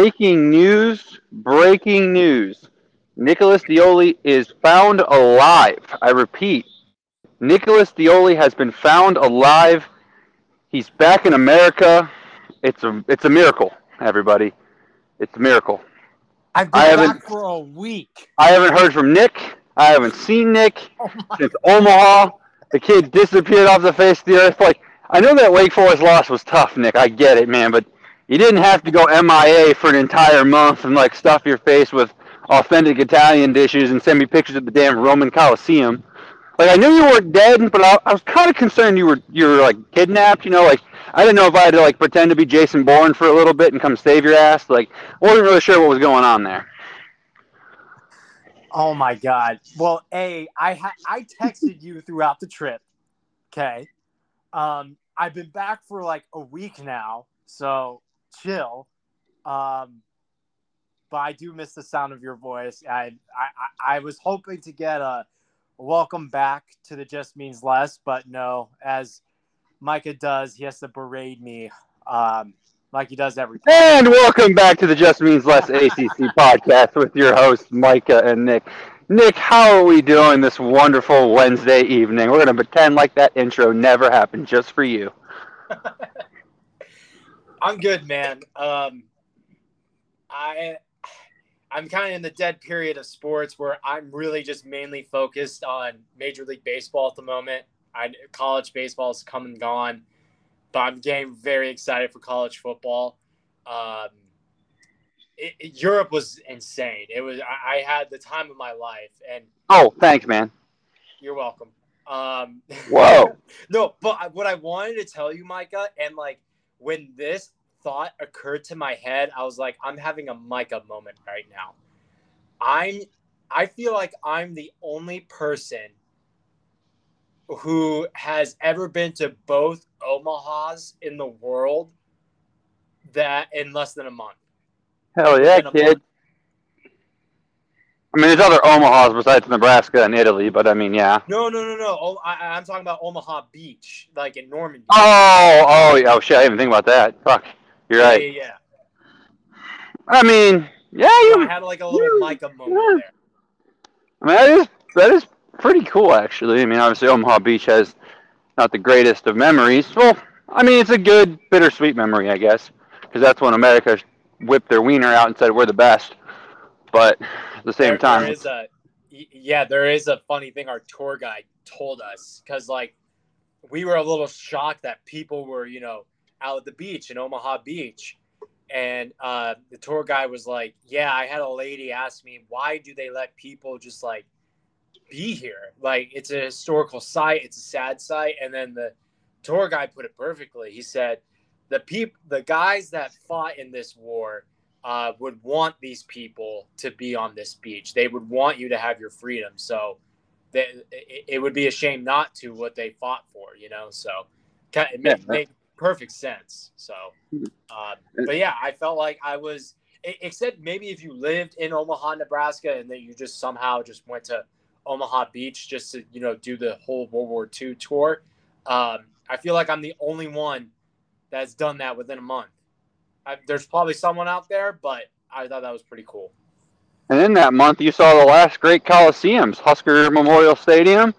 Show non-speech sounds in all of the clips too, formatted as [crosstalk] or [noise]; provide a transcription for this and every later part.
breaking news! Breaking news! Nicholas Dioli is found alive. I repeat, Nicholas Dioli has been found alive. He's back in America. It's a it's a miracle, everybody. It's a miracle. I've been I haven't- back for a week. I haven't heard from Nick. I haven't seen Nick [laughs] Oh since Omaha. The kid disappeared off the face of the earth. Like I know that Wake Forest loss was tough, Nick. I get it, man, but you didn't have to go MIA for an entire month and like stuff your face with authentic Italian dishes and send me pictures of the damn Roman Coliseum. Like I knew you weren't dead, but I, I was kind of concerned you were you were like kidnapped. You know, like I didn't know if I had to like pretend to be Jason Bourne for a little bit and come save your ass. Like I wasn't really sure what was going on there. Oh my god. Well, a I ha- I texted you throughout the trip. Okay. Um, I've been back for like a week now, so chill. Um, but I do miss the sound of your voice. I I I, was hoping to get a welcome back to the Just Means Less, but no. As Micah does, he has to berate me, um, like he does every. And welcome back to the Just Means Less ACC [laughs] podcast with your hosts, Micah and Nick. Nick, how are we doing this wonderful Wednesday evening? We're going to pretend like that intro never happened just for you. [laughs] I'm good, man. Um, I I'm kind of in the dead period of sports where I'm really just mainly focused on Major League Baseball at the moment. I college baseball's come and gone, but I'm getting very excited for college football. Um, it, it- Europe was insane. It was I, I had the time of my life, and Oh, thanks, man. you're welcome. Um, [laughs] Whoa. no, but what I wanted to tell you, Micah, and like when this thought occurred to my head, I was like, I'm having a Micah moment right now. I'm, I feel like I'm the only person who has ever been to both Omahas in the world that in less than a month. Hell yeah, kid. month. I mean, there's other Omahas besides Nebraska and Italy, but I mean, yeah. No, no, no, no. Oh, I, I'm talking about Omaha Beach, like in Normandy. Oh, oh, yeah, oh, shit, I didn't even think about that. Fuck. You're yeah, right. yeah, yeah. I mean, yeah, So you. I had like a little you- Micah moment there. I mean, that is that is pretty cool, actually. I mean, obviously, Omaha Beach has not the greatest of memories. Well, I mean, it's a good bittersweet memory, I guess, because that's when America whipped their wiener out and said we're the best. But at the same There- time, there is a yeah, there is a funny thing our tour guide told us because like we were a little shocked that people were you know out at the beach in Omaha Beach, and uh, the tour guide was like, "Yeah, I had a lady ask me why do they let people just like be here? Like it's a historical site, it's a sad site." And then the tour guide put it perfectly. He said, "The peop the guys that fought in this war." Uh, would want these people to be on this beach. They would want you to have your freedom. So they, it, it would be a shame not to what they fought for, you know? So it Yeah. made perfect sense. So, uh, but yeah, I felt like I was, except maybe if you lived in Omaha, Nebraska, and then you just somehow just went to Omaha Beach just to, you know, do the whole World War II tour. Um, I feel like I'm the only one that's done that within a month. I, there's probably someone out there, but I thought that was pretty cool. and in that month, you saw the last great Coliseums, Husker Memorial Stadium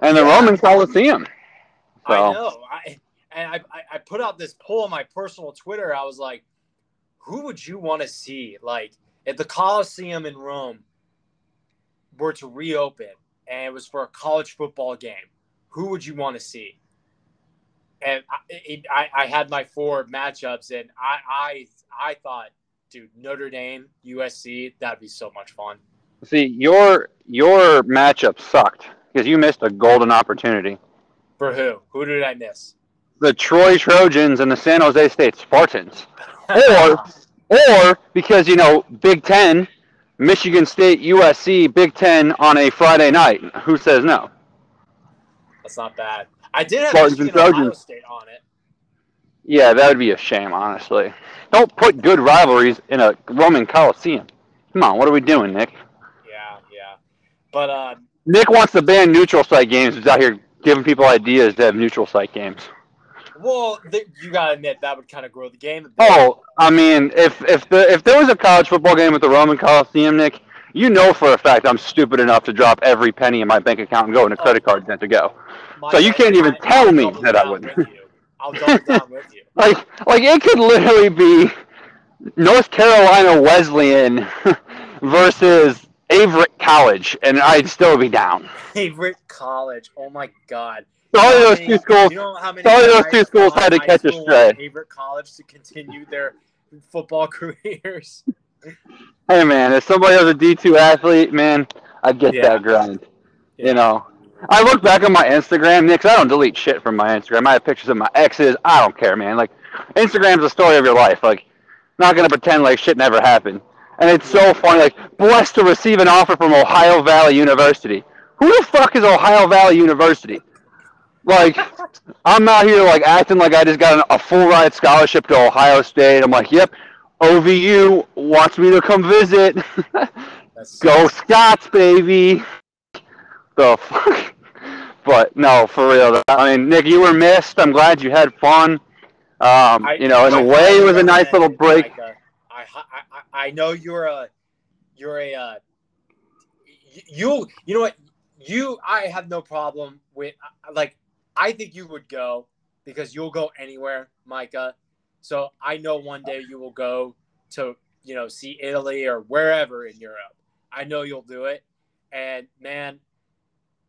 and the Yeah. Roman Coliseum. So, I know. I and I, I- I put out this poll on my personal Twitter. I was like, who would you want to see? Like if the Coliseum in Rome were to reopen and it was for a college football game, who would you want to see? And I, I, I had my four matchups, and I, I, I thought, dude, Notre Dame, USC, that'd be so much fun. See, your your matchup sucked because you missed a golden opportunity. For who? Who did I miss? The Troy Trojans and the San Jose State Spartans. Or [laughs] or because you know Big Ten, Michigan State, USC, Big Ten on a Friday night. Who says no? That's not bad. I did have Spartans and Ohio. State on it. Yeah, that would be a shame, honestly. Don't put good rivalries in a Roman Coliseum. Come on, what are we doing, Nick? Yeah, yeah. But uh, Nick wants to ban neutral site games. He's out here giving people ideas to have neutral site games. Well, th- you gotta admit that would kind of grow the game. Oh, I mean, if if the if there was a college football game at the Roman Coliseum, Nick, you know for a fact I'm stupid enough to drop every penny in my bank account and go in a credit card debt to go. So you can't even I- tell I'll me that I wouldn't. I'll double down with you. [laughs] Like like it could literally be North Carolina Wesleyan [laughs] versus Averett College, and I'd still be down. Favorite college? Oh my god! Sorry, You how those many- two schools. You know how many sorry, those two schools had to catch a school went to stray. Favorite college to continue their football [laughs] careers. Hey man, if somebody was a D two athlete, man, I'd get Yeah. that grind. Yeah. You know, I look back on my Instagram, Nick. I don't delete shit from my Instagram. I have pictures of my exes. I don't care, man. Like, Instagram's the story of your life. Like, not gonna pretend like shit never happened. And it's so funny. Like, blessed to receive an offer from Ohio Valley University. Who the fuck is Ohio Valley University? Like, [laughs] I'm out here like acting like I just got an, a full ride scholarship to Ohio State. I'm like, yep, OVU wants me to come visit. [laughs] Go Scots, baby. The [laughs] fuck? But no, for real. I mean, Nick, you were missed. I'm glad you had fun. Um, I- you know, in I a way, it was a nice little break. Micah. I, I, I, I know you're a, you're a, uh, you, you know what? You, I have no problem with, like, I think you would go because you'll go anywhere, Micah. So I know one day you will go to, you know, see Italy or wherever in Europe. I know you'll do it. And man,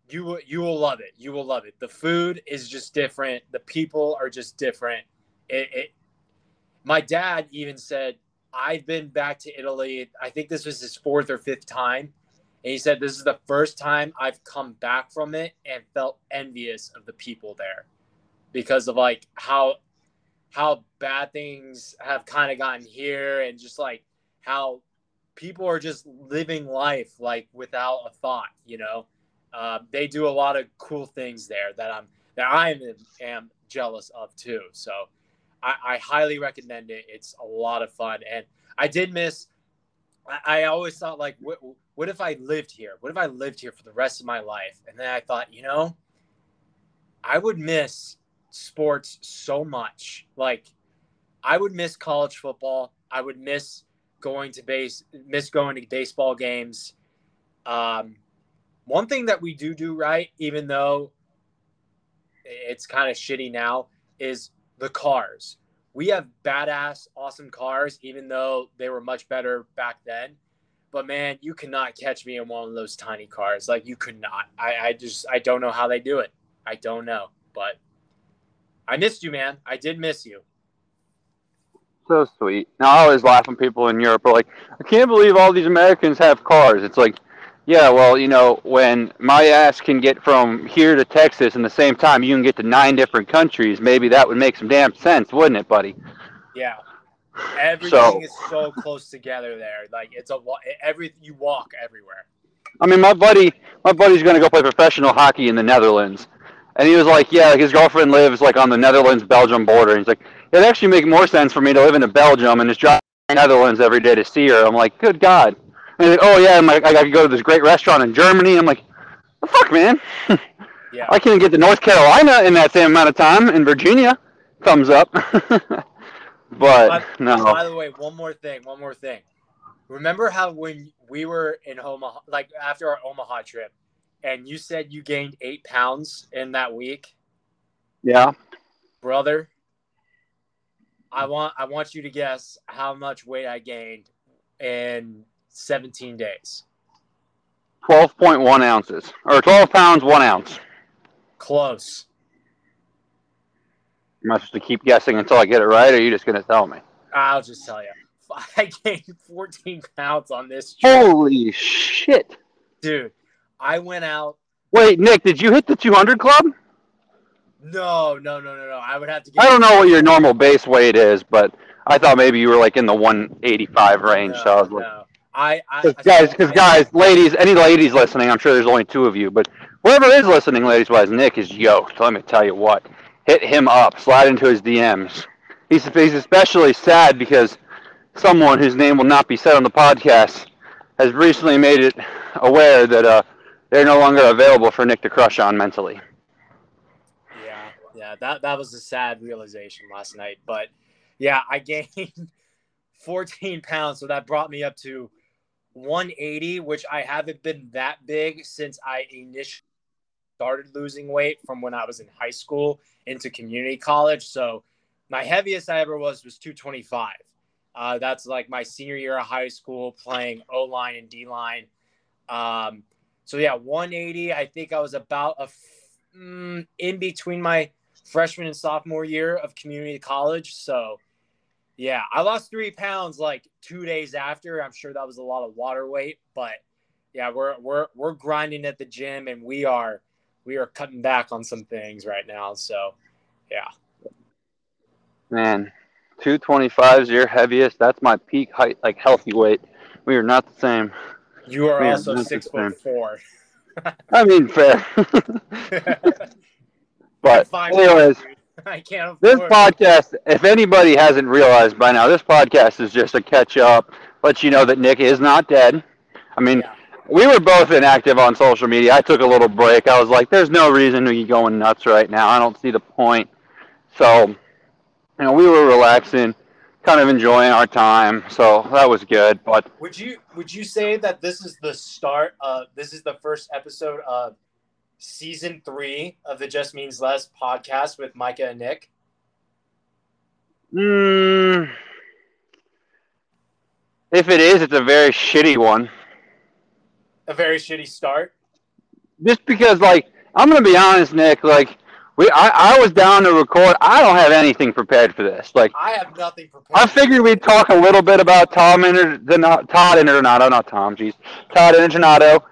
you will you will love it. You will love it. The food is just different. The people are just different. It, it my dad even said I've been back to Italy. I think this was his fourth or fifth time. And he said this is the first time I've come back from it and felt envious of the people there because of like how how bad things have kind of gotten here and just like how people are just living life like without a thought, you know. Uh, they do a lot of cool things there that I'm that I am, am jealous of too. So I, I highly recommend it. It's a lot of fun, and I did miss. I, I always thought like, what, what if I lived here? What if I lived here for the rest of my life? And then I thought, you know, I would miss sports so much. Like, I would miss college football. I would miss going to base, miss going to baseball games. Um, one thing that we do do right, even though it's kind of shitty now, is the cars. We have badass, awesome cars, even though they were much better back then. But man, you cannot catch me in one of those tiny cars. Like you could not. I, I just I don't know how they do it. I don't know. But I missed you, man. I did miss you. So sweet. Now I always laugh when people in Europe are like, I can't believe all these Americans have cars. It's like, yeah, well, you know, when my ass can get from here to Texas in the same time, you can get to nine different countries. Maybe that would make some damn sense, wouldn't it, buddy? Yeah. Everything So- is so close together there. Like it's a every you walk everywhere. I mean, my buddy, my buddy's gonna go play professional hockey in the Netherlands, and he was like, yeah, like his girlfriend lives like on the Netherlands-Belgium border. And he's like, it'd actually make more sense for me to live in Belgium and just drive to the Netherlands every day to see her. I'm like, good God. And like, oh yeah, I'm like, I got to go to this great restaurant in Germany. I'm like, the fuck, man. [laughs] Yeah. I can't get to North Carolina in that same amount of time. In Virginia, thumbs up. [laughs] but no. By the way, one more thing. One more thing. Remember how when we were in Omaha, like after our Omaha trip, and you said you gained eight pounds in that week, Yeah. brother? I want I want you to guess how much weight I gained in 17 days. 12.1 ounces, or 12 pounds, one ounce. Close. Am I supposed to keep guessing until I get it right, or are you just gonna tell me? I'll just tell you. [laughs] I gained 14 pounds on this trip. Holy shit! Dude, I went out. Wait, Nick, did you hit the 200 club? No, no, no, no, no. I would have to get I don't know what your normal base weight is, but I thought maybe you were like in the 185 range. No, so I was like, no. I, I, Cause guys, because guys, ladies, any ladies listening, I'm sure there's only two of you, but whoever is listening, ladies wise, Nick is yoked. Let me tell you what. Hit him up. Slide into his DMs. He's he's especially sad because someone whose name will not be said on the podcast has recently made it aware that uh, they're no longer available for Nick to crush on mentally. Yeah, yeah. that that was a sad realization last night. But yeah, I [laughs] gained 14 pounds, so that brought me up to 180, which I haven't been that big since I initially started losing weight from when I was in high school into community college. So my heaviest I ever was was 225. Uh, that's like my senior year of high school playing O line and D line. Um, so yeah, 180. I think I was about a f- mm, in between my freshman and sophomore year of community college. So yeah, I lost three pounds like two days after. I'm sure that was a lot of water weight, but yeah, we're we're we're grinding at the gym and we are we are cutting back on some things right now. So yeah. Man, 225 is your heaviest. That's my peak height, like healthy weight. We are not the same. You are also six foot four. I mean, fair. [laughs] [laughs] but anyways, [laughs] I can't. This podcast, if anybody hasn't realized by now, this podcast is just a catch up. Let you know that Nick is not dead. I mean, yeah. we were both inactive on social media. I took a little break. I was like, "There's no reason to be going nuts right now. I don't see the point." So you know, we were relaxing, kind of enjoying our time. So that was good. But would you would you say that this is the start? Of, this is the first episode of season three of the Just Means Less podcast with Micah and Nick. Mm, if it is, it's a very shitty one. A very shitty start. Just because, like, I'm gonna be honest, Nick. Like, we, I, I was down to record. I don't have anything prepared for this. Like I have nothing prepared. I figured we'd talk a little bit about Tom Inter, the Todd Interdonato, not Tom. Jeez, Todd Interdonato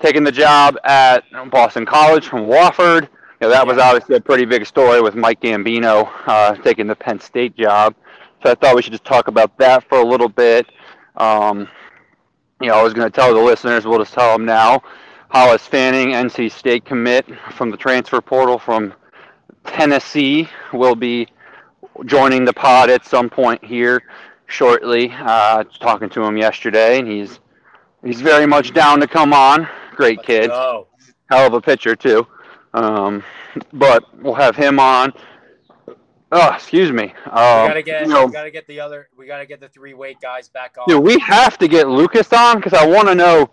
taking the job at Boston College from Wofford. You know, that was obviously a pretty big story with Mike Gambino uh, taking the Penn State job. So I thought we should just talk about that for a little bit. Um, you know, I was going to tell the listeners, we'll just tell them now. Hollis Fanning, NC State commit from the transfer portal from Tennessee will be joining the pod at some point here shortly. Uh, talking to him yesterday, and he's he's very much down to come on. Great Let's kid, go. hell of a pitcher too. Um, but we'll have him on. Oh, excuse me. Um, we gotta get, you know, we gotta get the other, we gotta get the three weight guys back on. Dude, we have to get Lucas on because I want to know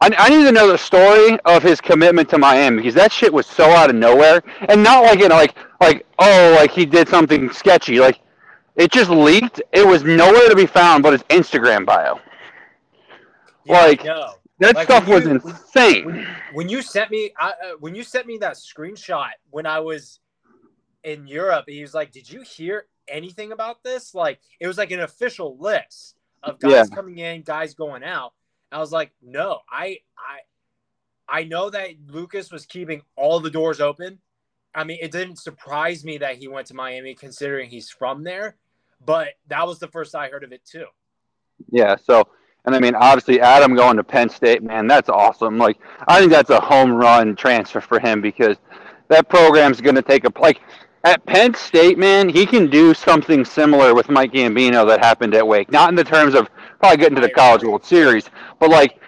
I, I need to know the story of his commitment to Miami because that shit was so out of nowhere, and not like you know, like like oh, like he did something sketchy. Like it just leaked. It was nowhere to be found but his Instagram bio. Yeah, like that like stuff was you, insane. When, when, you sent me, uh, when you sent me that screenshot when I was in Europe, he was like, "Did you hear anything about this?" Like it was like an official list of guys yeah. coming in, guys going out. I was like, no, I I I know that Lucas was keeping all the doors open. I mean, it didn't surprise me that he went to Miami considering he's from there, but that was the first I heard of it too. Yeah, so and I mean, obviously, Adam going to Penn State, man, that's awesome. Like, I think that's a home run transfer for him because that program's going to take a like at Penn State, man. He can do something similar with Mike Gambino that happened at Wake. Not in the terms of probably getting to the College World Series. But like,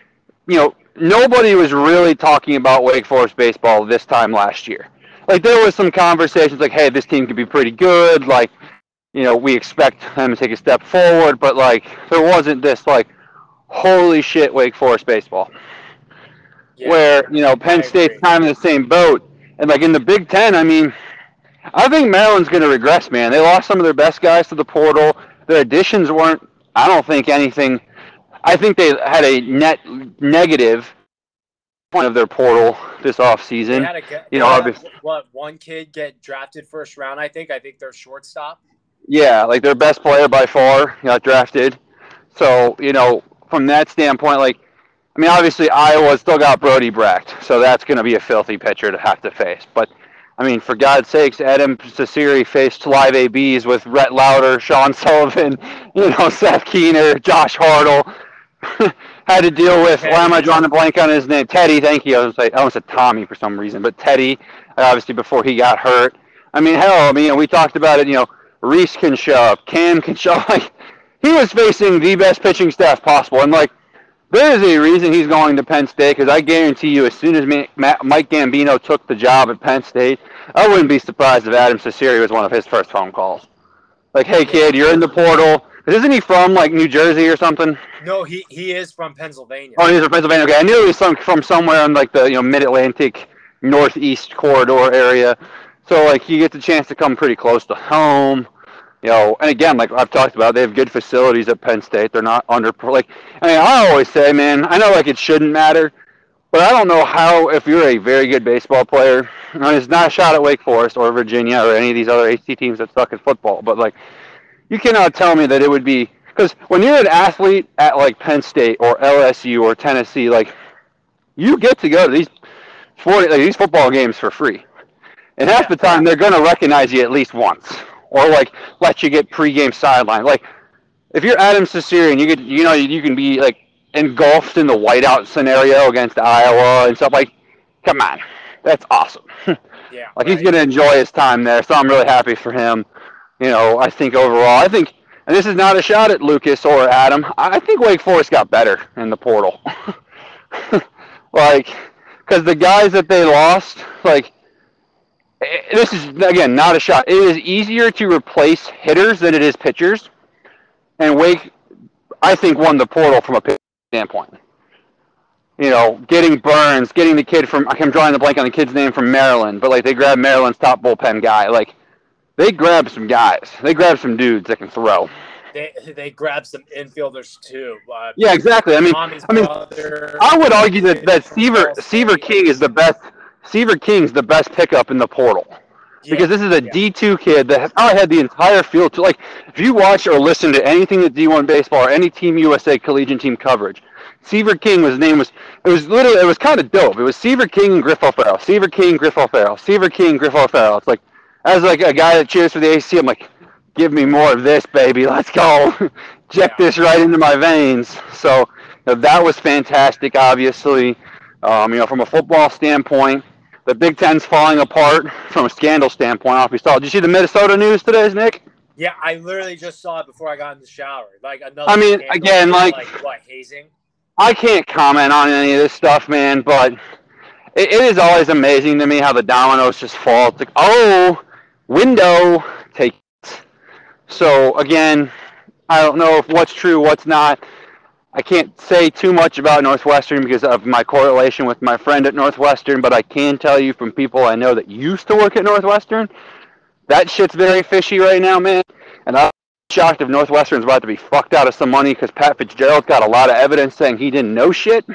you know, nobody was really talking about Wake Forest baseball this time last year. Like there was some conversations like, hey, this team could be pretty good. Like, you know, we expect them to take a step forward, but like there wasn't this like, holy shit, Wake Forest baseball. Yeah, Where, you know, Penn State's kind of in the same boat. And like in the Big Ten, I mean, I think Maryland's going to regress, man. They lost some of their best guys to the portal. Their additions weren't I don't think anything. I think they had a net negative point of their portal this offseason. A, you know, obviously, what one kid get drafted first round? I think. I think they're shortstop. Yeah, like their best player by far got drafted. So you know, from that standpoint, like, I mean, obviously Iowa still got Brody Brecht, so that's going to be a filthy pitcher to have to face. But I mean, for God's sakes, Adam Cecere faced live ABs with Rhett Lowder, Sean [laughs] Sullivan, you know, Seth Keener, Josh Hartle. [laughs] Had to deal with, Teddy. why am I drawing a blank on his name? Teddy, thank you. I was like, I almost said Tommy for some reason, but Teddy, obviously before he got hurt. I mean, hell, I mean, we talked about it, you know, Reese can shove, Cam can shove. [laughs] Like, he was facing the best pitching staff possible. And, like, there is a reason he's going to Penn State because I guarantee you, as soon as Mike Gambino took the job at Penn State, I wouldn't be surprised if Adam Cecere was one of his first phone calls. Like, hey kid, you're in the portal. Isn't he from like New Jersey or something? No, he he is from Pennsylvania. Oh, he's from Pennsylvania. Okay, I knew he was from from somewhere in like the you know Mid Atlantic Northeast corridor area. So like you get the chance to come pretty close to home you know, and again, like I've talked about, they have good facilities at Penn State. They're not under like. I mean, I always say, man, I know like it shouldn't matter, but I don't know how if you're a very good baseball player. I it's not a shot at Wake Forest or Virginia or any of these other AC teams that suck at football, but like, you cannot tell me that it would be because when you're an athlete at like Penn State or LSU or Tennessee, like, you get to go to these forty like, these football games for free, and half the time they're going to recognize you at least once or like let you get pregame sideline. Like if you're Adam Cecere and you get you know you can be like engulfed in the whiteout scenario against Iowa and stuff like, come on, that's awesome. [laughs] Yeah, like right. he's gonna enjoy his time there, so I'm really happy for him. You know, I think overall, I think, and this is not a shot at Lucas or Adam. I think Wake Forest got better in the portal. [laughs] like, because the guys that they lost, like this is again not a shot. It is easier to replace hitters than it is pitchers, and Wake, I think, won the portal from a pitch standpoint. You know, getting Burns, getting the kid from I'm drawing the blank on the kid's name from Maryland, but like they grabbed Maryland's top bullpen guy. Like they grabbed some guys. They grabbed some dudes that can throw. They they grabbed some infielders too. Uh, yeah, exactly. I mean, I mean, brother, I would argue that that Seaver Seaver King is the best Seaver King's the best pickup in the portal. Yeah, because this is a yeah. 2 kid that I had the entire field. To, like, if you watch or listen to anything that D1 baseball or any Team USA collegiate team coverage, Seaver King was name was it was literally it was kind of dope. It was Seaver King and Griff O'Ferrall, Seaver King, Griff O'Ferrall, Seaver King, Griff O'Ferrall. It's like as like a guy that cheers for the AC, I'm like, give me more of this, baby. Let's go, [laughs] inject yeah. this right into my veins. So you know, that was fantastic. Obviously, um, you know, from a football standpoint, the Big Ten's falling apart from a scandal standpoint. Off you saw. Did you see the Minnesota news today, Nick? Yeah, I literally just saw it before I got in the shower. Like another. I mean, again, like, like what hazing. I can't comment on any of this stuff, man, but it, it is always amazing to me how the dominoes just fall. It's like, oh, window, take it. So again, I don't know if what's true, what's not. I can't say too much about Northwestern because of my correlation with my friend at Northwestern, but I can tell you from people I know that used to work at Northwestern, that shit's very fishy right now, man. And I'm shocked if Northwestern's about to be fucked out of some money because Pat Fitzgerald's got a lot of evidence saying he didn't know shit. [laughs]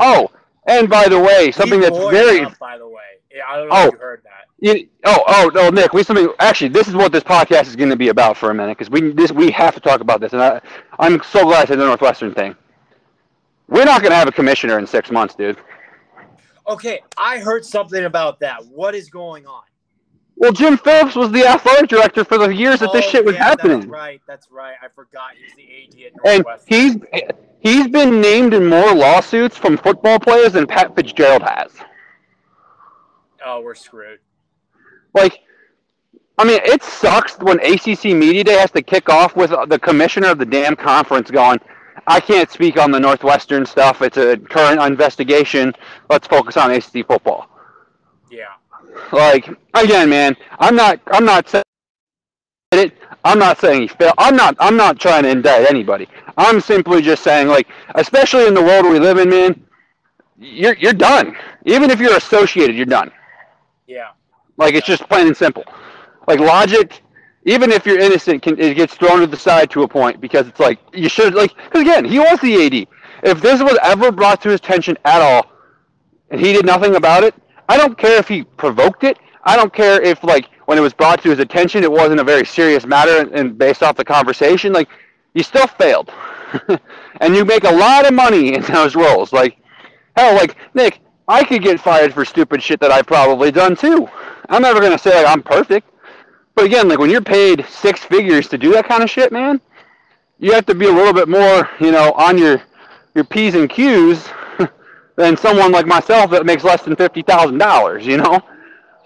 Oh, and by the way, something that's very. Up, by the way, yeah, I don't know oh, if you heard that. You, oh, oh, no, Nick. We something. Actually, this is what this podcast is going to be about for a minute because we this we have to talk about this, and I, I'm so glad I said the Northwestern thing. We're not going to have a commissioner in six months, dude. Okay, I heard something about that. What is going on? Well, Jim Phillips was the athletic director for the years that this oh, shit was yeah, happening. That's right. That's right. I forgot he's the AD at Northwestern. And he's he's been named in more lawsuits from football players than Pat Fitzgerald has. Oh, we're screwed. Like, I mean, it sucks when ACC Media Day has to kick off with the commissioner of the damn conference going, I can't speak on the Northwestern stuff. It's a current investigation. Let's focus on ACC football. Yeah. Like again, man, I'm not. I'm not saying it. I'm not saying he failed. I'm not. I'm not trying to indict anybody. I'm simply just saying, like, especially in the world we live in, man, you're you're done. Even if you're associated, you're done. Yeah. Like it's just plain and simple. Like logic, even if you're innocent, can it gets thrown to the side to a point because it's like you should like because again he was the AD. If this was ever brought to his attention at all, and he did nothing about it, I don't care if he provoked it. I don't care if like when it was brought to his attention, it wasn't a very serious matter and, based off the conversation, like you still failed, [laughs] and you make a lot of money in those roles. Like hell, like Nick, I could get fired for stupid shit that I've probably done too. I'm never gonna say like I'm perfect, but again, like when you're paid six figures to do that kind of shit, man, you have to be a little bit more, you know, on your your p's and q's [laughs] than someone like myself that makes less than fifty thousand dollars. You know,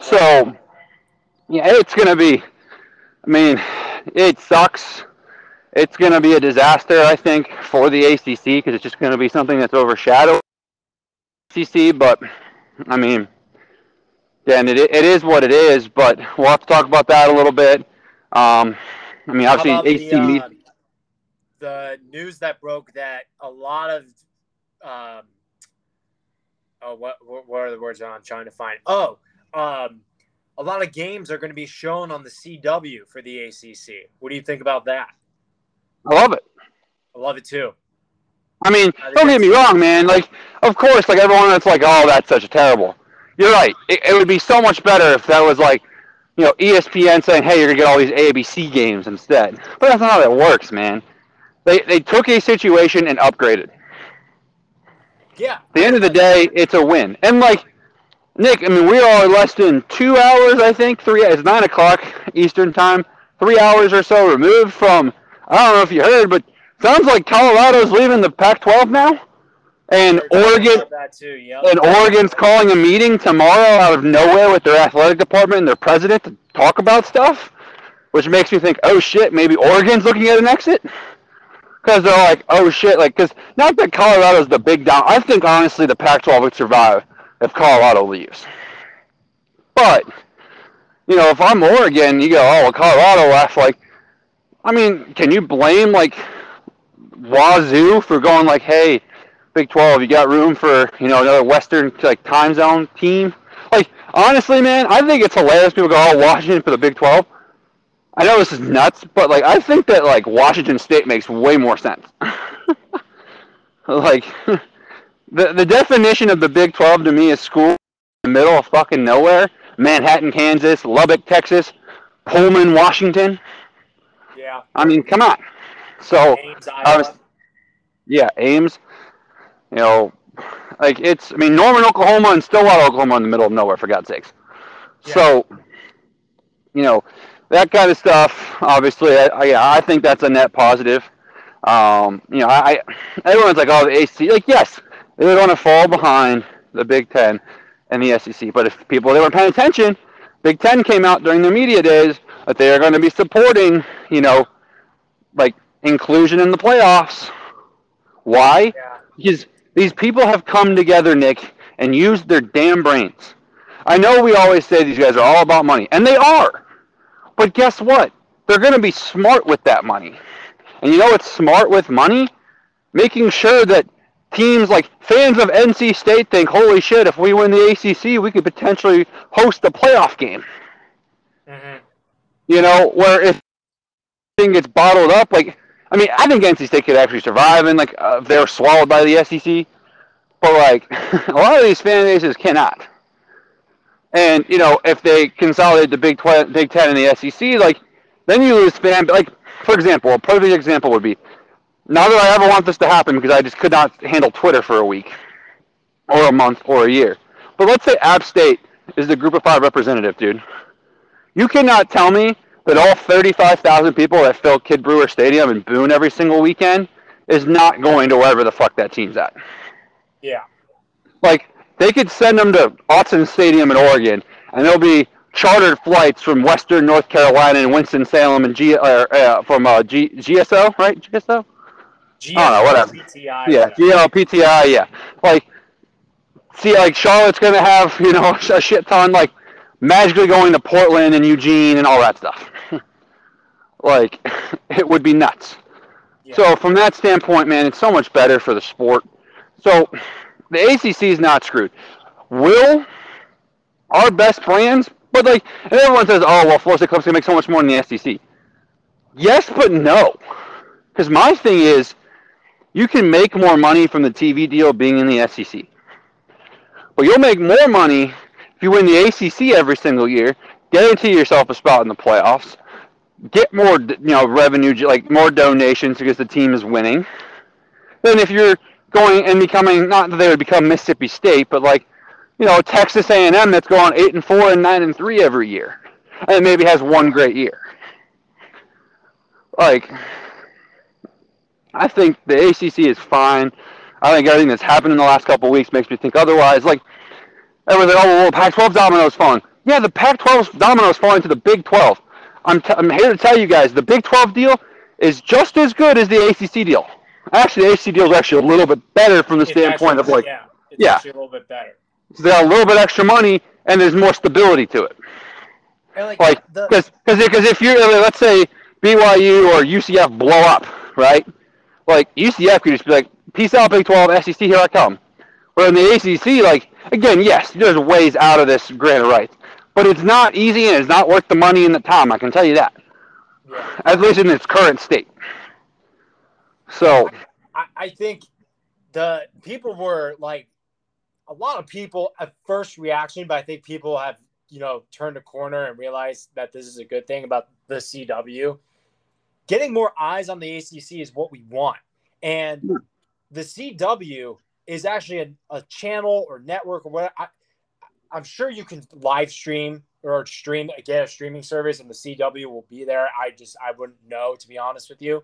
so yeah, it's gonna be. I mean, it sucks. it's to be a disaster, I think, for the ACC because it's just to be something that's overshadowed ACC. But I mean, again, it, it is what it is. But we'll have to talk about that a little bit. Um, I mean, obviously, ACC the, uh, the news that broke that a lot of um, oh what what what are the words I'm trying to find? Oh, um, a lot of games are going to be shown on the CW for the ACC. What do you think about that? I love it. I love it too. I mean, I don't get me wrong, man. Like, of course, like everyone that's like, oh, that's such a terrible. You're right. It, it would be so much better if that was like, you know, ESPN saying, hey, you're gonna get all these ABC games instead. But that's not how that works, man. They they took a situation and upgraded. Yeah. At the end of the day, it's a win. And like Nick, I mean, we are less than two hours, I think. Three. It's nine o'clock Eastern time. Three hours or so removed from. I don't know if you heard, but sounds like Colorado's leaving the Pac-12 now, and Oregon. Yep. and Oregon's calling a meeting tomorrow out of nowhere with their athletic department and their president to talk about stuff, which makes me think, oh shit, maybe Oregon's looking at an exit. Because they're like, oh shit, like, because not that Colorado's the big down. I think honestly the Pac-12 would survive if Colorado leaves. But you know, if I'm Oregon, you go, oh, well, Colorado left. Like, I mean, can you blame like Wazoo for going like, hey, Big 12, you got room for, you know, another Western like time zone team? Like, honestly, man, I think it's hilarious people go, oh, Washington for the Big 12. I know this is nuts, but like I think that like Washington State makes way more sense. [laughs] like [laughs] the the definition of the Big 12 to me is school in the middle of fucking nowhere. Manhattan, Kansas, Lubbock, Texas, Pullman, Washington. yeah. I mean, come on. So, Ames, I was- yeah, Ames. You know, like it's. I mean, Norman, Oklahoma, and Stillwater, Oklahoma, in the middle of nowhere. For God's sakes. Yeah. So, you know, that kind of stuff. Obviously, I, I, I think that's a net positive. Um, you know, I, everyone's like, oh, the ACC. Like, yes, they're going to fall behind the Big Ten and the SEC. But if people they weren't paying attention, Big Ten came out during their media days that they are going to be supporting, you know, like inclusion in the playoffs. Why? Yeah. Because these people have come together, Nick, and used their damn brains. I know we always say these guys are all about money, and they are. But guess what? They're going to be smart with that money. And you know what's smart with money? Making sure that teams like fans of NC State think, holy shit, if we win the ACC, we could potentially host a playoff game. hmm You know, where if thing gets bottled up, like I mean, I think NC State could actually survive, and like uh, if they were swallowed by the SEC, but like [laughs] a lot of these fan bases cannot. And you know, if they consolidate the Big Twelve, Big Ten, and the SEC, like then you lose fan. Like for example, a perfect example would be not that I ever want this to happen because I just could not handle Twitter for a week, or a month, or a year. But let's say App State is the Group of Five representative, dude. You cannot tell me that all 35,000 people that fill Kidd Brewer Stadium in Boone every single weekend is not going to wherever the fuck that team's at. Yeah. Like, they could send them to Autzen Stadium in Oregon, and there'll be chartered flights from Western North Carolina and Winston-Salem and G, uh, uh, from uh, G, GSO, right? GSO? GSO, Oh, whatever. PTI, Yeah, GL, PTI, yeah. Like, see, like, Charlotte's going to have, you know, [laughs] a shit ton, like, magically going to Portland and Eugene and all that stuff. Like, [laughs] it would be nuts. Yeah. So, from that standpoint, man, it's so much better for the sport. So, the ACC is not screwed. Will our best brands, but like, and everyone says, oh, well, Florida State Club's to make so much more than the SEC. Yes, but no. Because my thing is, you can make more money from the TV deal being in the SEC. But you'll make more money if you win the ACC every single year, guarantee yourself a spot in the playoffs, get more you know revenue, like more donations because the team is winning. Then if you're going and becoming not that they would become Mississippi State, but like you know Texas A&M that's going eight and four and nine and three every year, and maybe has one great year. Like I think the ACC is fine. I think everything that's happened in the last couple weeks makes me think otherwise. Like, everyone's like, oh, well, Pac-12 dominoes falling. Yeah, the Pac-12 dominoes falling to the Big 12. I'm, t- I'm here to tell you guys, the Big 12 deal is just as good as the ACC deal. Actually, the ACC deal is actually a little bit better from the It's standpoint actually- of like yeah, it's yeah. actually a little bit better. they got a little bit extra money and there's more stability to it. And like, Like the, because because if you're let's say BYU or UCF blow up, right? Like UCF could just be like, "Peace out, Big 12, SEC, here I come." Where in the ACC, like again, yes, there's ways out of this grant of rights, but it's not easy and it's not worth the money and the time. I can tell you that, yeah. at least in its current state. So I, I think the people were like a lot of people at first reaction, but I think people have you know turned a corner and realized that this is a good thing about the CW. Getting more eyes on the ACC is what we want, and hmm. the CW is actually a, a channel or network or whatever. I, I'm sure you can live stream or stream get a streaming service, and the CW will be there. I just I wouldn't know to be honest with you,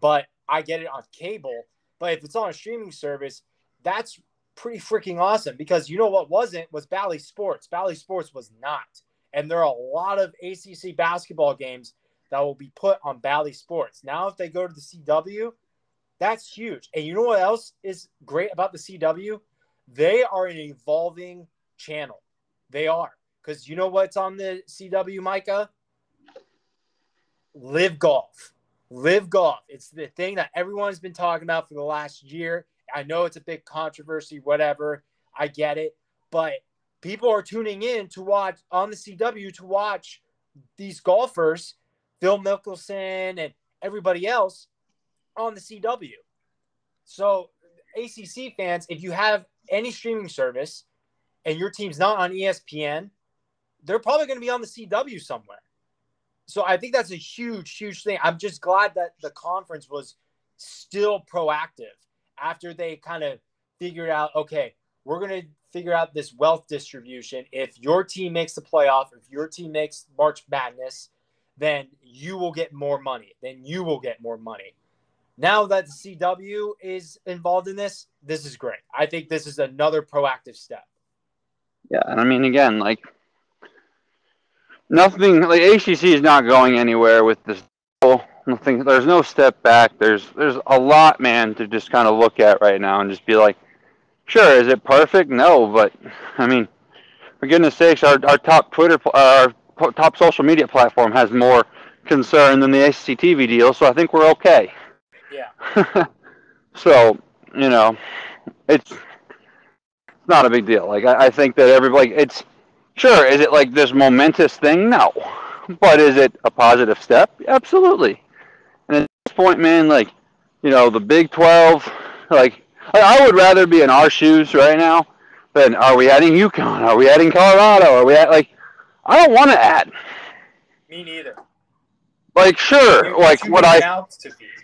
but I get it on cable. But if it's on a streaming service, that's pretty freaking awesome because you know what wasn't was Bally Sports. Bally Sports was not. And there are a lot of ACC basketball games that will be put on Bally Sports. Now, if they go to the CW, that's huge. And you know what else is great about the CW? They are an evolving channel. They are. Because you know what's on the CW, Micah? Live golf. Live golf. It's the thing that everyone's been talking about for the last year. I know it's a big controversy, whatever. I get it. But people are tuning in to watch on the CW to watch these golfers, Phil Mickelson and everybody else on the CW. So, ACC fans, if you have any streaming service and your team's not on ESPN, they're probably going to be on the CW somewhere. So I think that's a huge, huge thing. I'm just glad that the conference was still proactive after they kind of figured out, okay, we're going to figure out this wealth distribution. If your team makes the playoff, if your team makes March Madness, then you will get more money. Then you will get more money. Now that the CW is involved in this, this is great. I think this is another proactive step. Yeah, and I mean again, like nothing like ACC is not going anywhere with this. deal. Nothing. There's no step back. There's there's a lot, man, to just kind of look at right now and just be like, sure, is it perfect? No, but I mean, for goodness sakes, our our top Twitter, uh, our top social media platform has more concern than the ACC TV deal, so I think we're okay. Yeah. [laughs] so you know, it's not a big deal. Like I, I think that everybody, it's sure. Is it like this momentous thing? No, but is it a positive step? Absolutely. And at this point, man, like you know, the Big Twelve, like I would rather be in our shoes right now than are we adding UConn? Are we adding Colorado? Are we at like? I don't want to add. Me neither. Like sure, like what I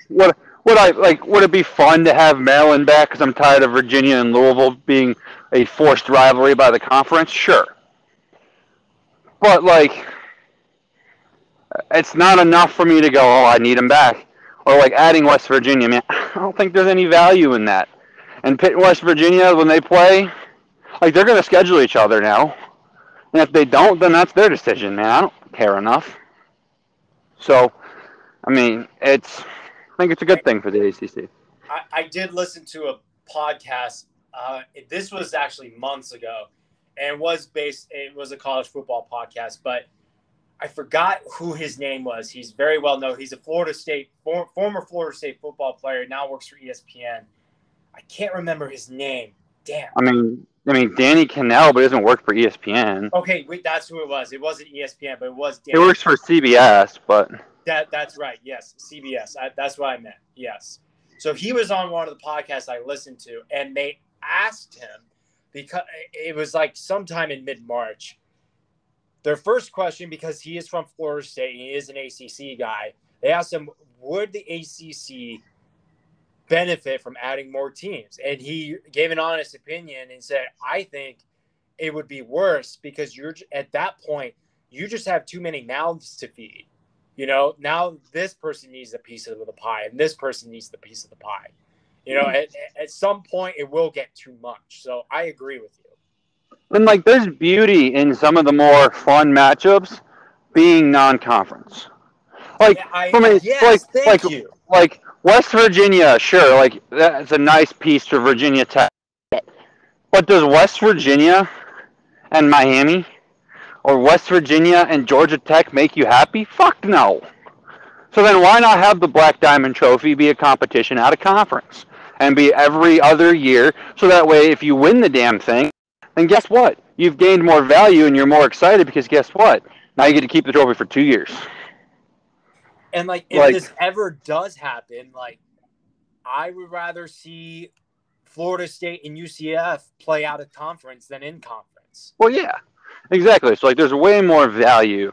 feed. Would I like would it be fun to have Maryland back because I'm tired of Virginia and Louisville being a forced rivalry by the conference? Sure. But like it's not enough for me to go, "Oh, I need them back." Or like adding West Virginia, man. [laughs] I don't think there's any value in that. And Pitt and West Virginia when they play, like they're going to schedule each other now. And if they don't, then that's their decision, man. I don't care enough. So, I mean, it's I think it's a good thing for the ACC. I, I did listen to a podcast. Uh, this was actually months ago, and it was based. It was a college football podcast, but I forgot who his name was. He's very well known. He's a Florida State for, former Florida State football player. Now works for ESPN. I can't remember his name. Damn. I mean, I mean Danny Kanell, but he doesn't work for ESPN. Okay, wait, that's who it was. It wasn't ESPN, but it was. He Dan. works for CBS, but That that's right. Yes, CBS. I, that's what I meant. Yes. So he was on one of the podcasts I listened to, and they asked him because it was like sometime in mid March. Their first question, because he is from Florida State, he is an ACC guy. They asked him, "Would the ACC benefit from adding more teams?" And he gave an honest opinion and said, "I think it would be worse because you're at that point you just have too many mouths to feed." You know now this person needs a piece of the pie and this person needs the piece of the pie you know hmm. at, at some point it will get too much so i agree with you and like there's beauty in some of the more fun matchups being non-conference. Like Yeah, I, from a- yes, like- thank like- you. like West Virginia, sure, like that's a nice piece to Virginia Tech. But does West Virginia and Miami or West Virginia and Georgia Tech make you happy? Fuck no. So then why not have the Black Diamond Trophy be a competition at a conference and be every other year so that way if you win the damn thing, then guess what? You've gained more value and you're more excited because guess what? Now you get to keep the trophy for 2 years. And like, if Like- this ever does happen, like, I would rather see Florida State and UCF play out of conference than in conference. Well, yeah, exactly. So like, there's way more value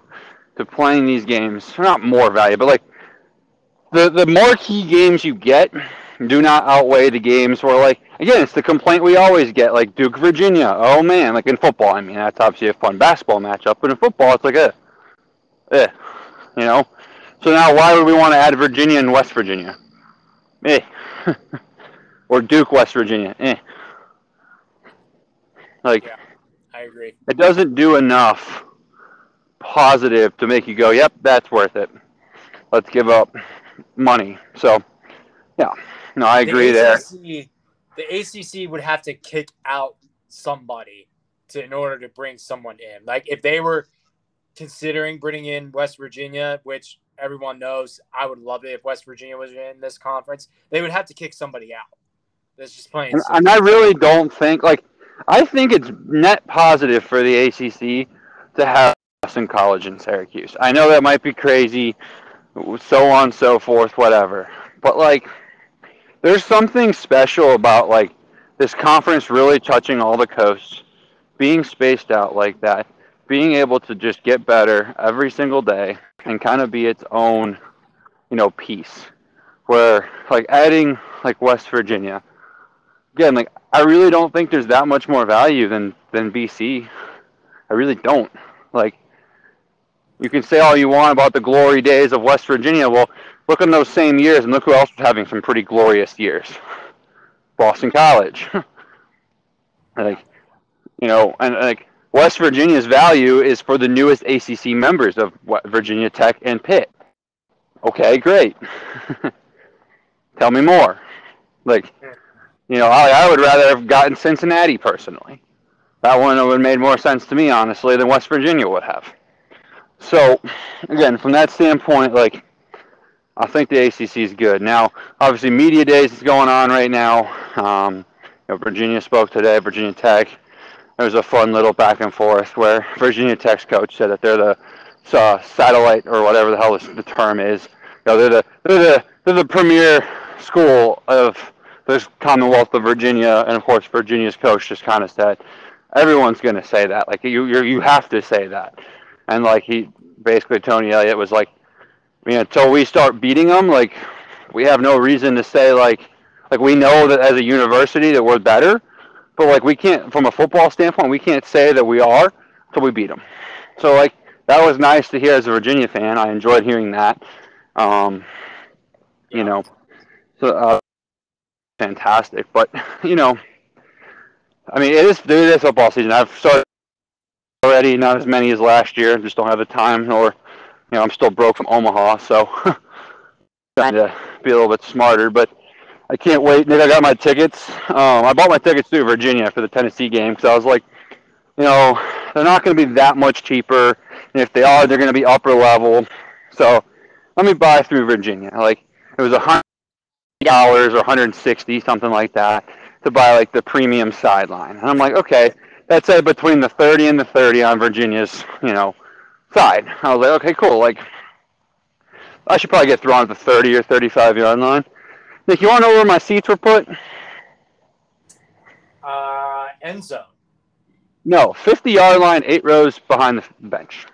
to playing these games. Not more value, but like the the more key games you get do not outweigh the games where like again it's the complaint we always get like Duke Virginia. Oh man, like in football. I mean that's obviously a fun basketball matchup, but in football it's like eh, eh, you know. So now why would we want to add Virginia and West Virginia? Eh. [laughs] or Duke West Virginia. Eh. Like Yeah. I agree. it doesn't do enough positive to make you go, "Yep, that's worth it." Let's give up money. So, yeah, no, I agree the there. ACC, the ACC would have to kick out somebody to in order to bring someone in. Like if they were considering bringing in West Virginia, which everyone knows, I would love it if West Virginia was in this conference. They would have to kick somebody out. That's just plain. And, and I really don't think like I think it's net positive for the ACC to have Boston College in Syracuse. I know that might be crazy, so on so forth, whatever. But like, there's something special about like this conference really touching all the coasts, being spaced out like that, being able to just get better every single day and kind of be its own, you know, piece. Where like adding like West Virginia again, like I really don't think there's that much more value than than BC. I really don't. Like you can say all you want about the glory days of West Virginia. Well, look in those same years and look who else was having some pretty glorious years. Boston College. [laughs] like you know, and like West Virginia's value is for the newest ACC members of Virginia Tech and Pitt. Okay, great. [laughs] Tell me more. Like you know, I, I would rather have gotten Cincinnati personally. That one would have made more sense to me, honestly, than West Virginia would have. So, again, from that standpoint, like, I think the ACC is good. Now, obviously, media days is going on right now. Um, you know, Virginia spoke today, Virginia Tech. There was a fun little back and forth where Virginia Tech's coach said that they're the uh, satellite or whatever the hell the term is. You know, they're the they're the they're the premier school of the Commonwealth of Virginia, and of course, Virginia's coach just kind of said, everyone's going to say that. Like you, you, you have to say that. And like he, basically, Tony Elliott was like, I mean, until we start beating them, like we have no reason to say like, like we know that as a university that we're better, but like we can't, from a football standpoint, we can't say that we are until we beat them. So like that was nice to hear as a Virginia fan. I enjoyed hearing that. Um, you know, so. Uh, fantastic. But [laughs] you know, I mean, it is it is football season. I've started already, not as many as last year. Just don't have the time, or you know, I'm still broke from Omaha, so [laughs] trying to be a little bit smarter. But I can't wait. Nick, I got my tickets. Um, I bought my tickets through Virginia for the Tennessee game because I was like, you know, they're not going to be that much cheaper, and if they are, they're going to be upper level. So let me buy through Virginia. Like it was a hundred dollars or 160 something like that to buy like the premium sideline and i'm like okay that's it between the 30 and the 30 on virginia's you know side i was like okay cool like i should probably get thrown at the 30 or 35 yard line nick you want to know where my seats were put uh, end zone. no 50 yard line eight rows behind the bench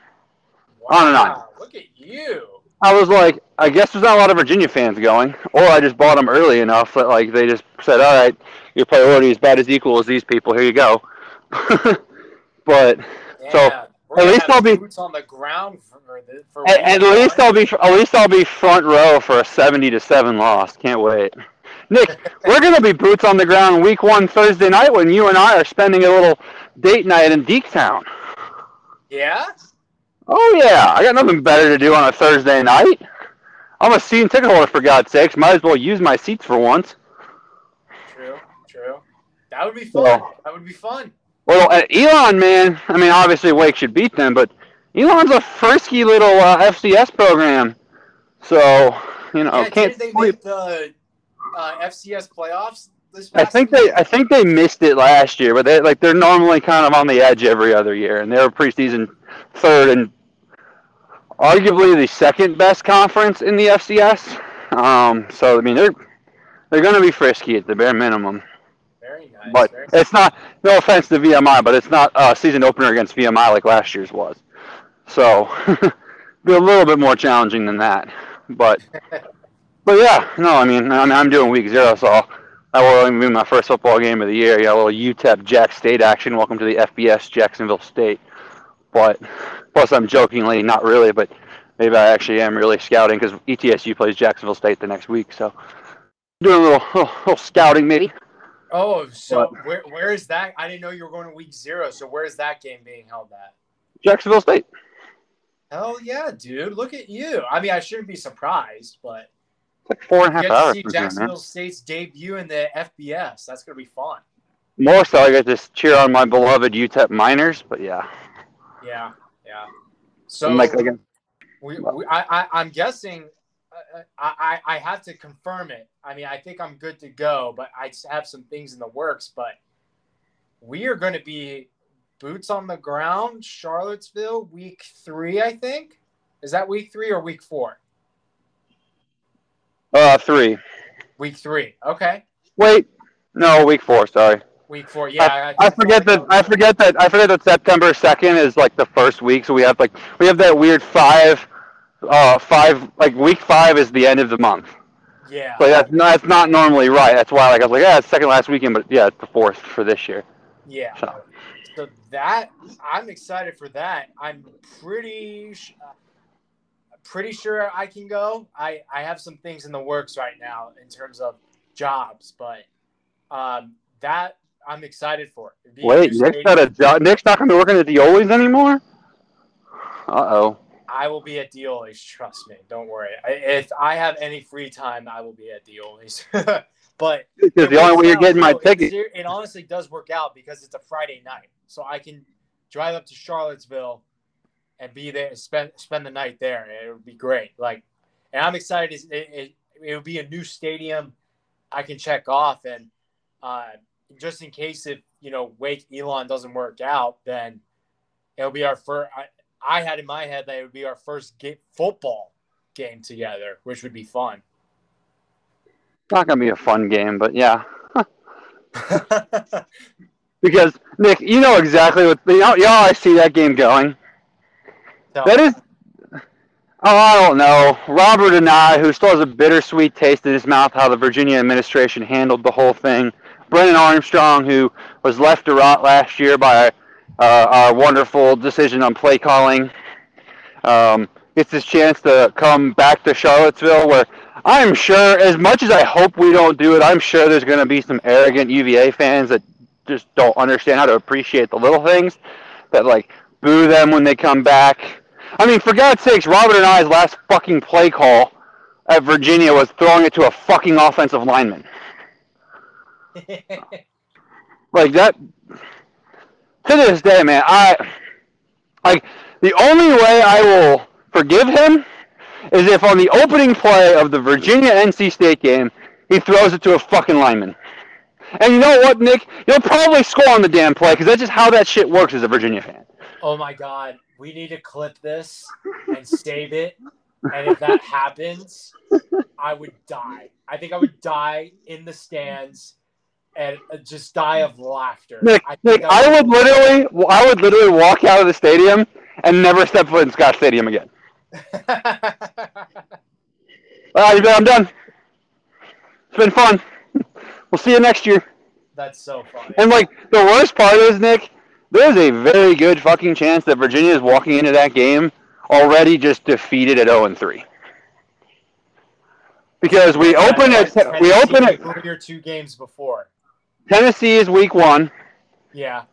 On and on. Wow, Look at you. I was like, I guess there's not a lot of Virginia fans going, or I just bought them early enough that like they just said, all right, your priority is about as equal as these people. Here you go. [laughs] but Yeah. So, at least I'll be- boots on the ground for, for at, at least. I'll be at least I'll be front row for a seventy to seven loss. Can't wait. Nick, [laughs] we're gonna be boots on the ground week one Thursday night when you and I are spending a little date night in Deac Town. Yeah. Oh yeah, I got nothing better to do on a Thursday night. I'm a season ticket holder for God's sakes. Might as well use my seats for once. True, true. That would be fun. Well- that would be fun. Well, uh, Elon, man. I mean, obviously Wake should beat them, but Elon's a frisky little uh, FCS program. So you know, yeah, can't did they make the uh, FCS playoffs this I think season? they I think they missed it last year, but they like they're normally kind of on the edge every other year, and they're preseason third and arguably the second best conference in the FCS. Um, so I mean they're they're going to be frisky at the bare minimum, Very nice. but very it's not no offense to VMI, but it's not a season opener against VMI like last year's was. So [laughs] be a little bit more challenging than that, but [laughs] but yeah, no, I mean I mean I'm doing week zero, so. That will only be my first football game of the year. Yeah, a little UTEP Jack State action. Welcome to the FBS Jacksonville State. But plus, I'm jokingly, not really, but maybe I actually am really scouting because ETSU plays Jacksonville State the next week. So doing a little, little, little scouting maybe. Oh, so where where is that? I didn't know you were going to week zero. So where is that game being held at? Jacksonville State. Hell yeah, dude! Look at you. I mean, I shouldn't be surprised, but It's like four and a you half get to hours see from here. Jacksonville State's debut in the FBS. That's gonna be fun. More so, I get to cheer on my beloved UTEP Miners. But yeah, Yeah, yeah. So I'm like, again, we, we, I, I, I'm guessing. Uh, I, I I have to confirm it. I mean, I think I'm good to go, but I have some things in the works. But we are going to be boots on the ground, Charlottesville, week three. I think is that week three or week four? uh, three. Week three. Okay, Wait, no, week four. Sorry. Week four. Yeah, I, I forget that. I forget that. I forget that September second is like the first week. So we have like we have that weird five, uh, five like week five is the end of the month. Yeah. So that's not, that's not normally right. That's why like I was like, yeah, it's second last weekend, but yeah, it's the fourth for this year. Yeah. So So that I'm excited for that. I'm pretty sh- pretty sure I can go. I I have some things in the works right now in terms of jobs, but um, that I'm excited for. A wait, Nick's not a job. Nick's not gonna be working at the Olies anymore. Uh oh. I will be at Dioli's. Trust me. Don't worry. I, if I have any free time, I will be at Dioli's. [laughs] but Because the only way you're out, getting my. It ticket. ser- It honestly does work out because it's a Friday night, so I can drive up to Charlottesville and be there, spend spend the night there. It would be great. Like, and I'm excited. It, it, it would be a new stadium. I can check off, and uh, just in case if you know Wake Elon doesn't work out, then it'll be our first. I, I had in my head that it would be our first ga- football game together, which would be fun. Not gonna be a fun game, but yeah. [laughs] Because Nick, you know exactly what you know. How I see that game going. So- That is, oh, I don't know. Robert Anae, who still has a bittersweet taste in his mouth, how the Virginia administration handled the whole thing. Brennan Armstrong, who was left to rot last year by uh, our wonderful decision on play calling, um, gets his chance to come back to Charlottesville, where I'm sure, as much as I hope we don't do it, I'm sure there's going to be some arrogant UVA fans that just don't understand how to appreciate the little things, that like boo them when they come back. I mean, for God's sakes, Robert Anae's last fucking play call at Virginia was throwing it to a fucking offensive lineman. [laughs] Like that. To this day, man, I like the only way I will forgive him is if on the opening play of the Virginia NC State game he throws it to a fucking lineman. And you know what, Nick? You'll probably score on the damn play because that's just how that shit works as a Virginia fan. Oh my god, we need to clip this and save it. And if that happens, I would die. I think I would die in the stands and uh, just die of laughter. Nick, I Nick, think I would literally, I would literally walk out of the stadium and never step foot in Scott Stadium again. [laughs] All right, I'm done. It's been fun. We'll see you next year. That's so funny. And like the worst part is, Nick, there's a very good fucking chance that Virginia is walking into that game already just defeated at 0 and 3. Because we open it. we open it. or two games before. Tennessee is week one, Yeah.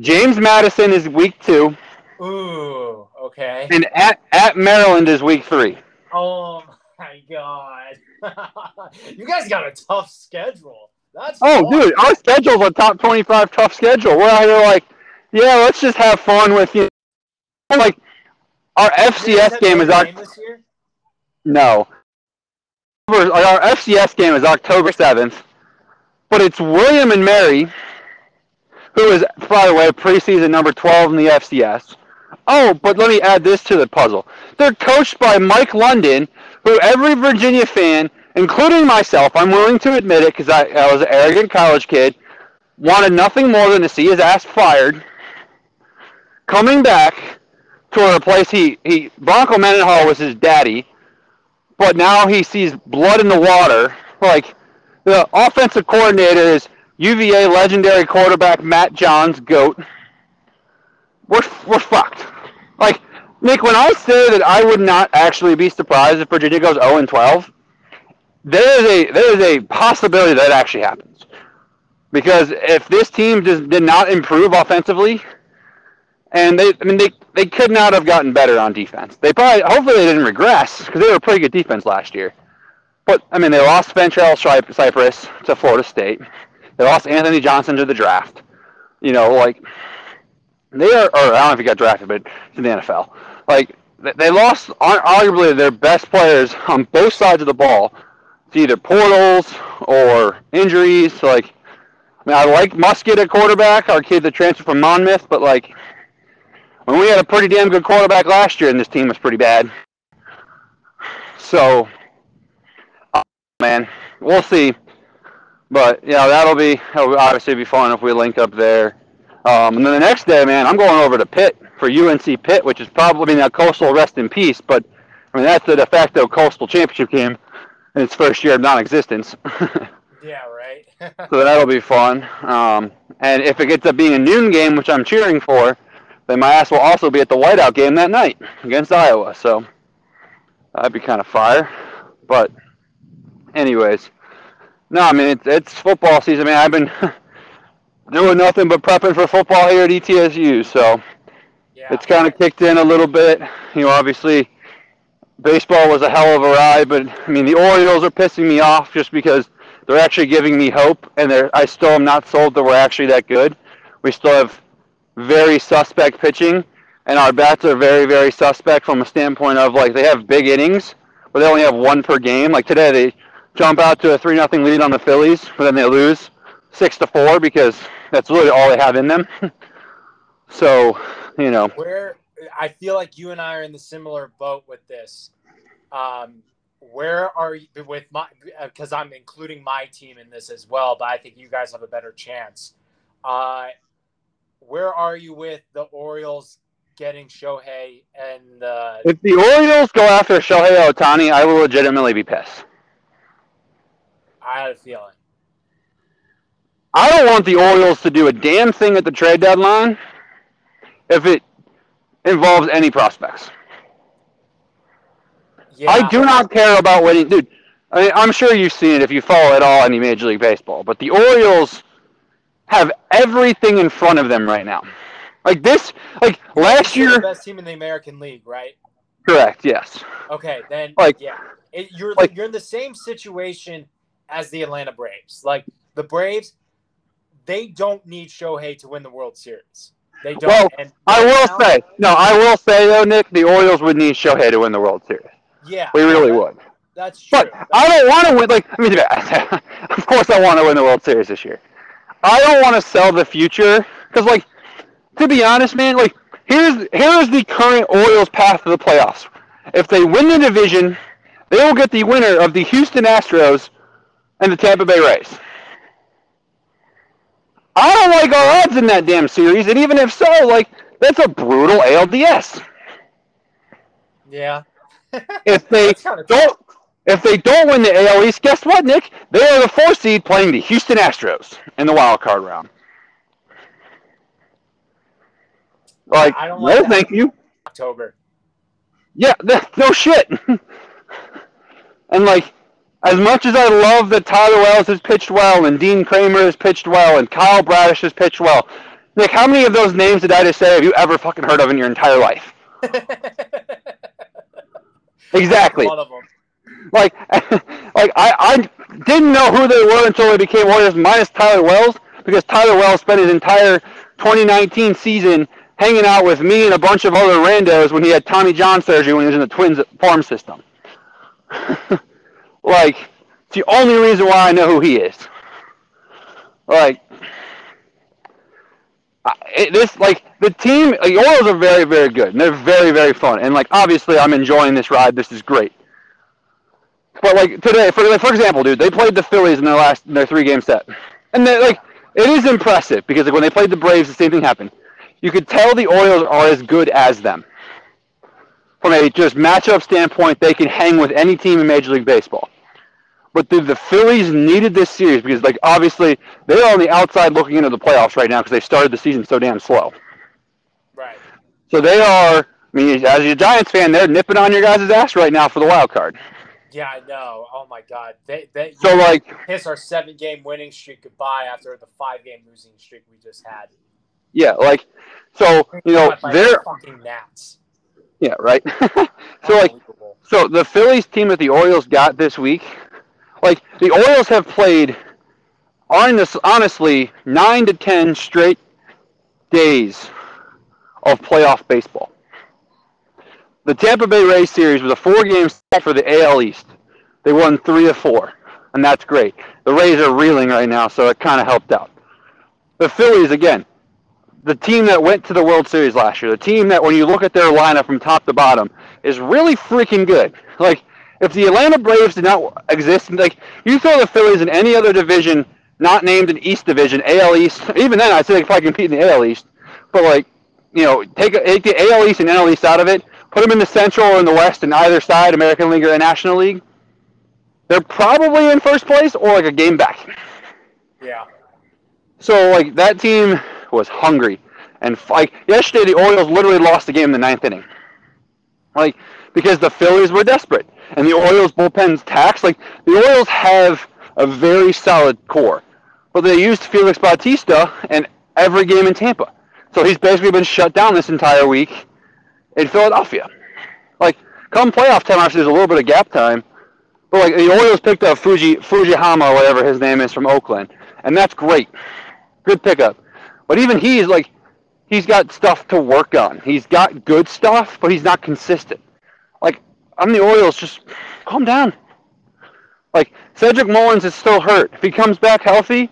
James Madison is week two, Ooh. Okay. and at at Maryland is week three. Oh my god! [laughs] you guys got a tough schedule. That's Oh, fun. dude, our schedule's a top 25 tough schedule. We're out here like, yeah, let's just have fun with you. Like, our FCS game is Notre our Dame this year. no. Like, Our FCS game is October 7th, but it's William and Mary, who is, by the way, preseason number 12 in the FCS. Oh, but let me add this to the puzzle. They're coached by Mike London, who every Virginia fan, including myself, I'm willing to admit it because I, I was an arrogant college kid, wanted nothing more than to see his ass fired. Coming back to a place he, he Bronco Mendenhall was his daddy, but now he sees blood in the water. Like the offensive coordinator is UVA legendary quarterback Matt Johns, goat. We're we're fucked. Like Nick, when I say that I would not actually be surprised if Virginia goes 0 and 12, there is a there is a possibility that actually happens. Because if this team did not improve offensively, and they I mean they they could not have gotten better on defense. They probably hopefully they didn't regress because they were a pretty good defense last year. But I mean they lost Fentrell Cy- Cypress to Florida State. They lost Anthony Johnson to the draft. You know, like they are. Or I don't know if he got drafted, but to the NFL. Like they- lost arguably their best players on both sides of the ball to either portals or injuries. Like I mean, I like Muskett at quarterback, our kid that transferred from Monmouth, but like when we had a pretty damn good quarterback last year, and this team was pretty bad. So, man, we'll see. But yeah, that'll be that'll obviously be fun if we link up there. Um, and then the next day, man, I'm going over to Pitt for UNC Pitt, which is probably I mean, a coastal rest in peace, but I mean that's the de facto coastal championship game in its first year of non-existence. [laughs] Yeah, right. [laughs] so that'll be fun. Um, and if it gets up being a noon game, which I'm cheering for, then my ass will also be at the whiteout game that night against Iowa. So that'd be kind of fire. But anyways, no, I mean it's, it's football season, man. I've been [laughs] doing nothing but prepping for football here at ETSU. So yeah. it's kind of kicked in a little bit. You know, obviously baseball was a hell of a ride, but I mean the Orioles are pissing me off just because they're actually giving me hope, and they're I still am not sold that we're actually that good. We still have very suspect pitching, and our bats are very very suspect from a standpoint of like they have big innings, but they only have one per game. Like today, they jump out to a three nothing lead on the Phillies, but then they lose six to four because that's really all they have in them. [laughs] so, you know, where I feel like you and I are in the similar boat with this. Um, where are you with my? Because I'm including my team in this as well, but I think you guys have a better chance. Uh, where are you with the Orioles getting Shohei and uh, if the Orioles go after Shohei Ohtani, I will legitimately be pissed. I had a feeling. I don't want the Orioles to do a damn thing at the trade deadline if it involves any prospects. Yeah, I do not care about winning, dude. I mean, I'm sure you've seen it if you follow at all any Major League Baseball, but the Orioles have everything in front of them right now. Like this, like last year, the best team in the American League, right? correct? Yes. Okay, then Like- yeah, it, you're like- you're in the same situation as the Atlanta Braves. Like the Braves, they don't need Shohei to win the World Series. They don't. Well, and I will now- say, no, I will say though, Nick, the Orioles would need Shohei to win the World Series. yeah, We really that- would. That's true. But I don't want to win. Like, I mean, [laughs] of course, I want to win the World Series this year. I don't want to sell the future because, like, to be honest, man, like, here's here's the current Orioles path to the playoffs. If they win the division, they will get the winner of the Houston Astros and the Tampa Bay Rays. I don't like our odds in that damn series, and even if so, like, that's a brutal ALDS. yeah. [laughs] If they don't, if they don't win the AL East, guess what, Nick? They are the four seed playing the Houston Astros in the wild card round. Like, I don't no, like thank you. October. Yeah, [laughs] no shit. and like, as much as I love that Tyler Wells has pitched well and Dean Kremer has pitched well and Kyle Bradish has pitched well, Nick, how many of those names did I just say have you ever fucking heard of in your entire life? [laughs] Exactly. One of them. Like, [laughs] like I, I didn't know who they were until they became Orioles minus Tyler Wells because Tyler Wells spent his entire 2019 season hanging out with me and a bunch of other randos when he had Tommy John surgery when he was in the Twins farm system. [laughs] like, it's the only reason why I know who he is. Like, it, this like the team, uh, the Orioles are very, very good. And they're very, very fun. And like, obviously, I'm enjoying this ride. This is great. But like today, for like, for example, dude, they played the Phillies in their last in their three game set, and they like it is impressive because like when they played the Braves, the same thing happened. You could tell the Orioles are as good as them. From a just matchup standpoint, they can hang with any team in Major League Baseball. But the, the Phillies needed this series because, like, obviously they're on the outside looking into the playoffs right now because they started the season so damn slow. Right. So they are. I mean, as a Giants fan, they're nipping on your guys' ass right now for the wild card. Yeah, I know. Oh my God. They, they, so like, kiss our seven-game winning streak goodbye after the five-game losing streak we just had. Yeah, like, so you know they're fucking Nats. Yeah, right. [laughs] so like, so the Phillies team that the Orioles got this week, like the Orioles have played, honestly, nine to ten straight days of playoff baseball. The Tampa Bay Rays series was a four-game set for the AL East. They won three of four, and that's great. The Rays are reeling right now, so it kind of helped out. The Phillies, again, the team that went to the World Series last year, the team that, when you look at their lineup from top to bottom, is really freaking good. Like, if the Atlanta Braves did not exist, like, you throw the Phillies in any other division not named an East Division, AL East, even then I'd say they could probably compete in the AL East, but, like, you know, take, take the AL East and NL East out of it, put them in the Central or in the West in either side, American League or National League, they're probably in first place or like a game back. Yeah. So like that team was hungry, and like yesterday the Orioles literally lost the game in the ninth inning. Like because the Phillies were desperate, and the Orioles bullpen's taxed. Like the Orioles have a very solid core, but they used Felix Bautista in every game in Tampa, so he's basically been shut down this entire week in Philadelphia. Like, come playoff time, after there's a little bit of gap time. But like the Orioles picked up Fuji Fujihama whatever his name is from Oakland, and that's great, good pickup. But even he's like, he's got stuff to work on. He's got good stuff, but he's not consistent. I'm the Orioles, just calm down. Like Cedric Mullins is still hurt. If he comes back healthy,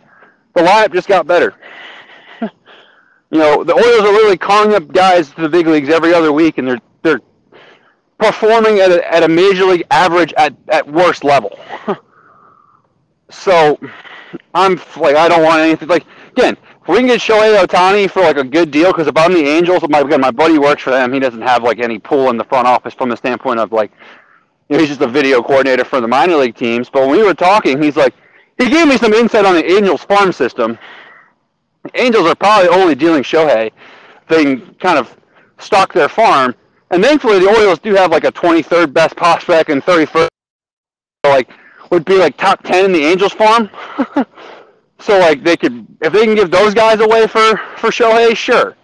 the lineup just got better. [laughs] you know, the Orioles are really calling up guys to the big leagues every other week, and they're they're performing at a, at a major league average at, at worst level. [laughs] so I'm like I don't want anything like again. We can get Shohei Ohtani for like a good deal, because if I'm the Angels, my again, my buddy works for them. He doesn't have like any pull in the front office from the standpoint of like, you know, he's just a video coordinator for the minor league teams. But when we were talking, he's like, he gave me some insight on the Angels farm system. Angels are probably only dealing Shohei. They can kind of stock their farm, and thankfully the Orioles do have like a 23rd best prospect and 31st, like would be like top 10 in the Angels farm. [laughs] so like they could, if they can give those guys away for for Shohei, sure,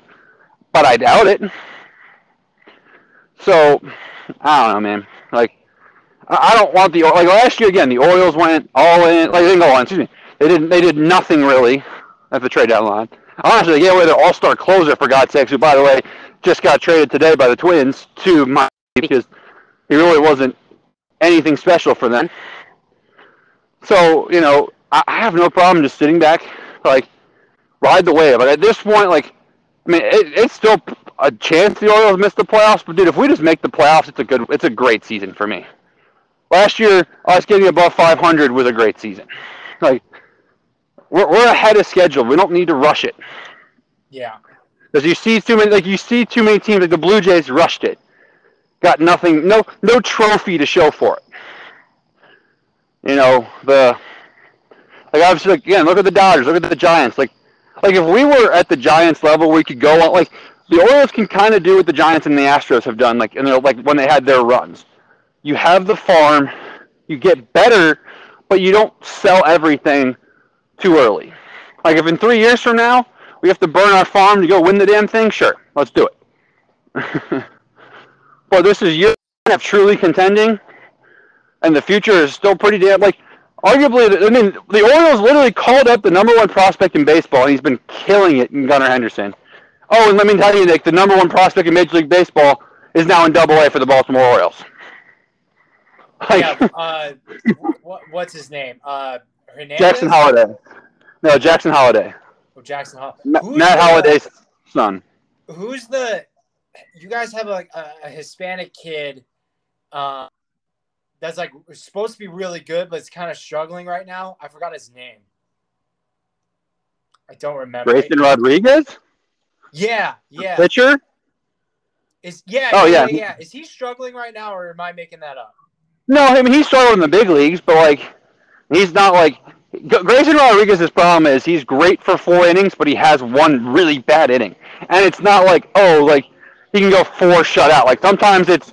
but I doubt it. So I don't know, man. Like I don't want the like last year again. The Orioles went all in. Like they didn't go on. Excuse me. They didn't. They did nothing really at the trade deadline. Honestly, they gave away their all-star closer for God's sakes, who, by the way, just got traded today by the Twins to my because he really wasn't anything special for them. So you know, I have no problem just sitting back, like ride the wave. But at this point, like I mean, it, it's still a chance the Orioles miss the playoffs, but dude, if we just make the playoffs, it's a good, it's a great season for me. Last year, us getting above 500 was a great season. Like we're we're ahead of schedule. We don't need to rush it. Yeah. Because you see too many, like you see too many teams, like the Blue Jays rushed it, got nothing, no no trophy to show for it. You know the, like obviously like, again, look at the Dodgers, look at the Giants. Like, like if we were at the Giants level, we could go on. Like the Orioles can kind of do what the Giants and the Astros have done, like and they're like when they had their runs. You have the farm, you get better, but you don't sell everything too early. Like if in three years from now we have to burn our farm to go win the damn thing, sure, let's do it. [laughs] but this is year of truly contending. and the future is still pretty damn like. Arguably, I mean, the Orioles literally called up the number one prospect in baseball, and he's been killing it in Gunnar Henderson. Oh, and let me tell you, Nick, the number one prospect in Major League Baseball is now in Double A for the Baltimore Orioles. Like, yeah, [laughs] uh, what, what's his name? Uh, Hernandez? Jackson Holliday. No, Jackson Holliday. Oh, Jackson Holliday. Matt Holliday's son. Who's the? You guys have like a, a Hispanic kid. Uh, that's like supposed to be really good, but it's kind of struggling right now. I forgot his name. I don't remember. Grayson Rodriguez. Yeah, yeah. Pitcher. Is yeah. Oh yeah, yeah, yeah. Is he struggling right now, or am I making that up? No, I mean he's struggling in the big leagues, but like he's not like Grayson Rodriguez's problem is he's great for four innings, but he has one really bad inning, and it's not like oh like he can go four shutout. Like sometimes it's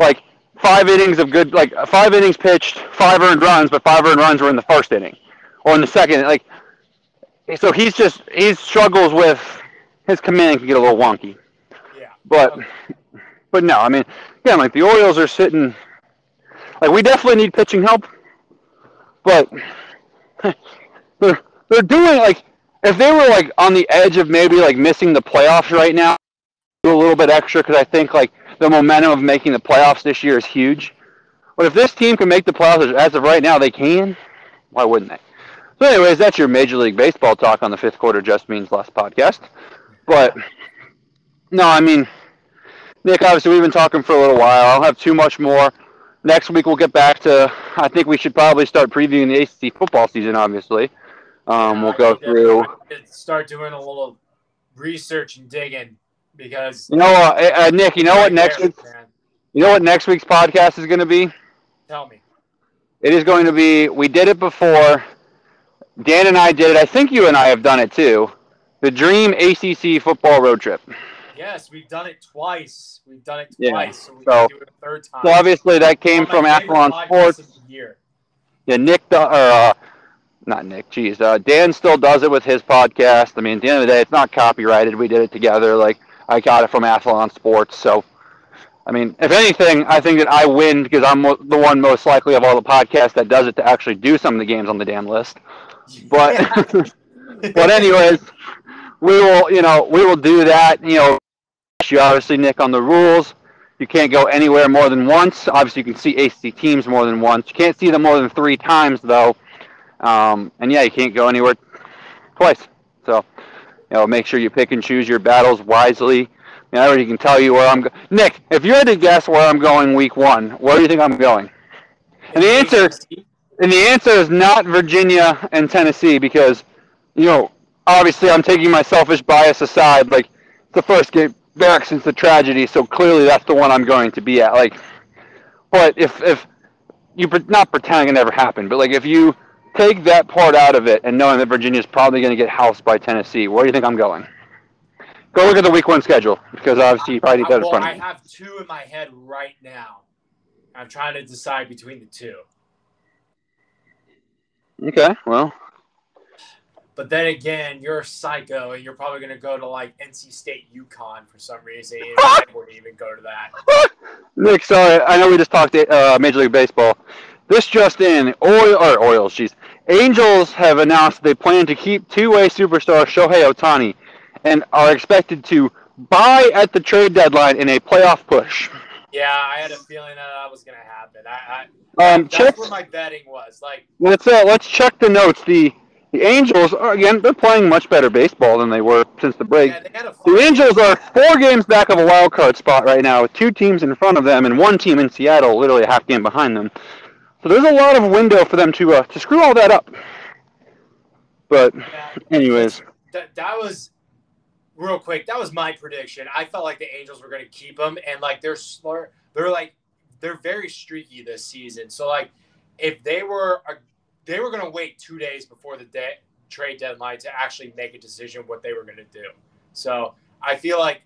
like five innings of good, like five innings pitched, five earned runs, but five earned runs were in the first inning or in the second. Like, so he's just he struggles with his command can get a little wonky. Yeah. But but no, I mean, again, like the Orioles are sitting. Like we definitely need pitching help, but [laughs] they're they're doing like if they were like on the edge of maybe like missing the playoffs right now, do a little bit extra because I think like the momentum of making the playoffs this year is huge. But if this team can make the playoffs as of right now, they can. Why wouldn't they? So, anyways, that's your Major League Baseball talk on the fifth quarter just means less podcast. But no, I mean, Nick, obviously we've been talking for a little while. I'll have too much more. Next week we'll get back to. I think we should probably start previewing the ACC football season. Obviously, um, we'll go through. Start doing a little research and digging because you know, uh, uh, Nick. You know what next week? You know what next week's podcast is going to be? Tell me. It is going to be. We did it before. Dan and I did it. I think you and I have done it too. The Dream ACC football road trip. Yes, we've done it twice. We've done it twice, yeah. so we so, do it a third time. So obviously that came from Athlon Sports. Yeah, Nick, uh, uh, not Nick, geez, uh, Dan still does it with his podcast. I mean, at the end of the day, it's not copyrighted. We did it together. Like I got it from Athlon Sports. So, I mean, if anything, I think that I win because I'm the one most likely of all the podcasts that does it to actually do some of the games on the damn list. But, [laughs] [laughs] but anyways, we will, you know, we will do that. You know, you obviously Nick on the rules. You can't go anywhere more than once. Obviously, you can see AC teams more than once. You can't see them more than three times, though. Um, and yeah, you can't go anywhere twice. You know, make sure you pick and choose your battles wisely. I, mean, I already can tell you where I'm going. Nick, if you had to guess where I'm going week one, where do you think I'm going? And the answer, and the answer is not Virginia and Tennessee because, you know, obviously I'm taking my selfish bias aside. Like, it's the first game back since the tragedy, so clearly that's the one I'm going to be at. Like, but if if you not pretending it never happened, but like if you take that part out of it and knowing that Virginia is probably going to get housed by Tennessee, where do you think I'm going? Go look at the week one schedule because obviously you probably need that well, in front of me. I have two in my head right now. I'm trying to decide between the two. Okay, well. But then again, you're a psycho, and you're probably going to go to like NC State, UConn for some reason. I [laughs] wouldn't even go to that. [laughs] Nick, sorry, I know we just talked uh, Major League Baseball. This just in, oil or Orioles, jeez. Angels have announced they plan to keep two-way superstar Shohei Ohtani and are expected to buy at the trade deadline in a playoff push. Yeah, I had a feeling that that was going to happen. I, I um, that's check, what my betting was. Like, let's uh, let's check the notes. The the Angels are, again they're playing much better baseball than they were since the break. Yeah, the Angels are four games back of a wild card spot right now, with two teams in front of them and one team in Seattle, literally a half game behind them. So there's a lot of window for them to uh, to screw all that up. But, anyways, that, that was real quick. That was my prediction. I felt like the Angels were going to keep them, and like they're smart. They're like they're very streaky this season. So like if they were they were going to wait two days before the day, trade deadline to actually make a decision what they were going to do. So I feel like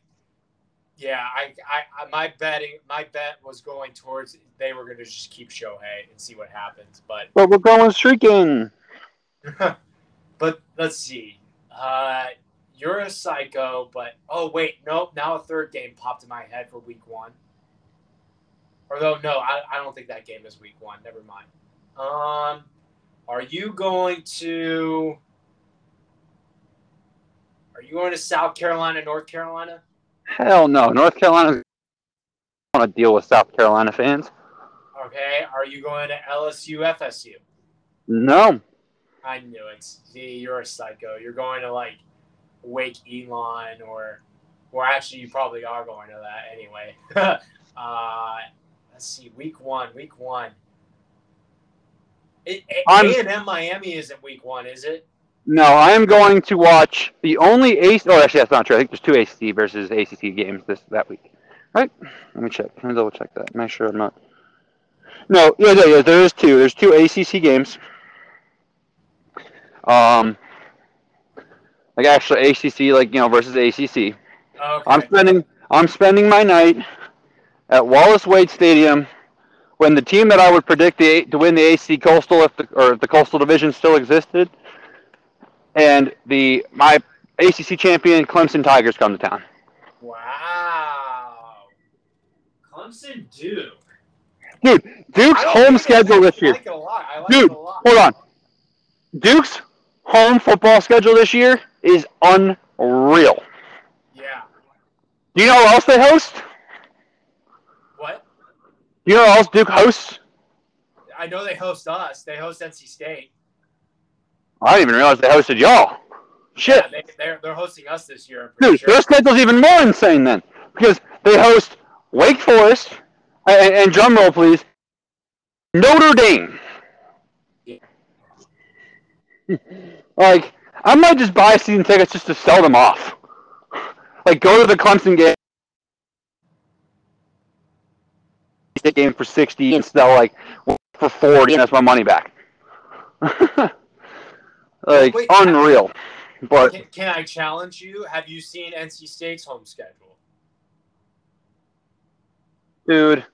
yeah, I, I, my betting, my bet was going towards they were going to just keep Shohei and see what happens. But but we're going streaking. [laughs] but let's see. Uh, you're a psycho, but oh wait, nope. Now a third game popped in my head for week one. Although no, I, I don't think that game is week one. Never mind. Um, are you going to? Are you going to South Carolina, North Carolina? Hell no. North Carolina want to deal with South Carolina fans. Okay. Are you going to LSU, FSU? No. I knew it. See, you're a psycho. You're going to like Wake Elon or, or actually, you probably are going to that anyway. [laughs] uh, let's see. Week one. Week one. A and M Miami isn't week one, is it? No, I am going to watch the only AC. Oh, actually, that's not true. I think there's two ACC versus ACC games this that week. Right? Let me check. Let me double check that. Make sure I'm not. No, yeah, yeah, yeah. There is two. There's two ACC games. Um, like actually ACC, like you know, versus ACC. Okay. I'm spending I'm spending my night at Wallace Wade Stadium when the team that I would predict the, to win the AC Coastal if the, or if the Coastal Division still existed, and the my ACC champion Clemson Tigers come to town. Wow. Clemson Duke. Dude, Duke's home schedule this I year. like it a lot. I like Dude, it a lot. hold on. Duke's home football schedule this year is unreal. Yeah. Do you know who else they host? What? Do you know who else Duke hosts? I know they host us. They host NC State. I didn't even realize they hosted y'all. Shit. Yeah, they, they're, they're hosting us this year. Dude, sure. their schedule's even more insane then, because they host Wake Forest, and, and drum roll please, Notre Dame. Yeah. [laughs] like, I might just buy season tickets just to sell them off. Like, go to the Clemson game, State game for sixty, and sell like for forty, and that's my money back. [laughs] like, Wait, unreal. But Can, can I challenge you? Have you seen NC State's home schedule? Dude,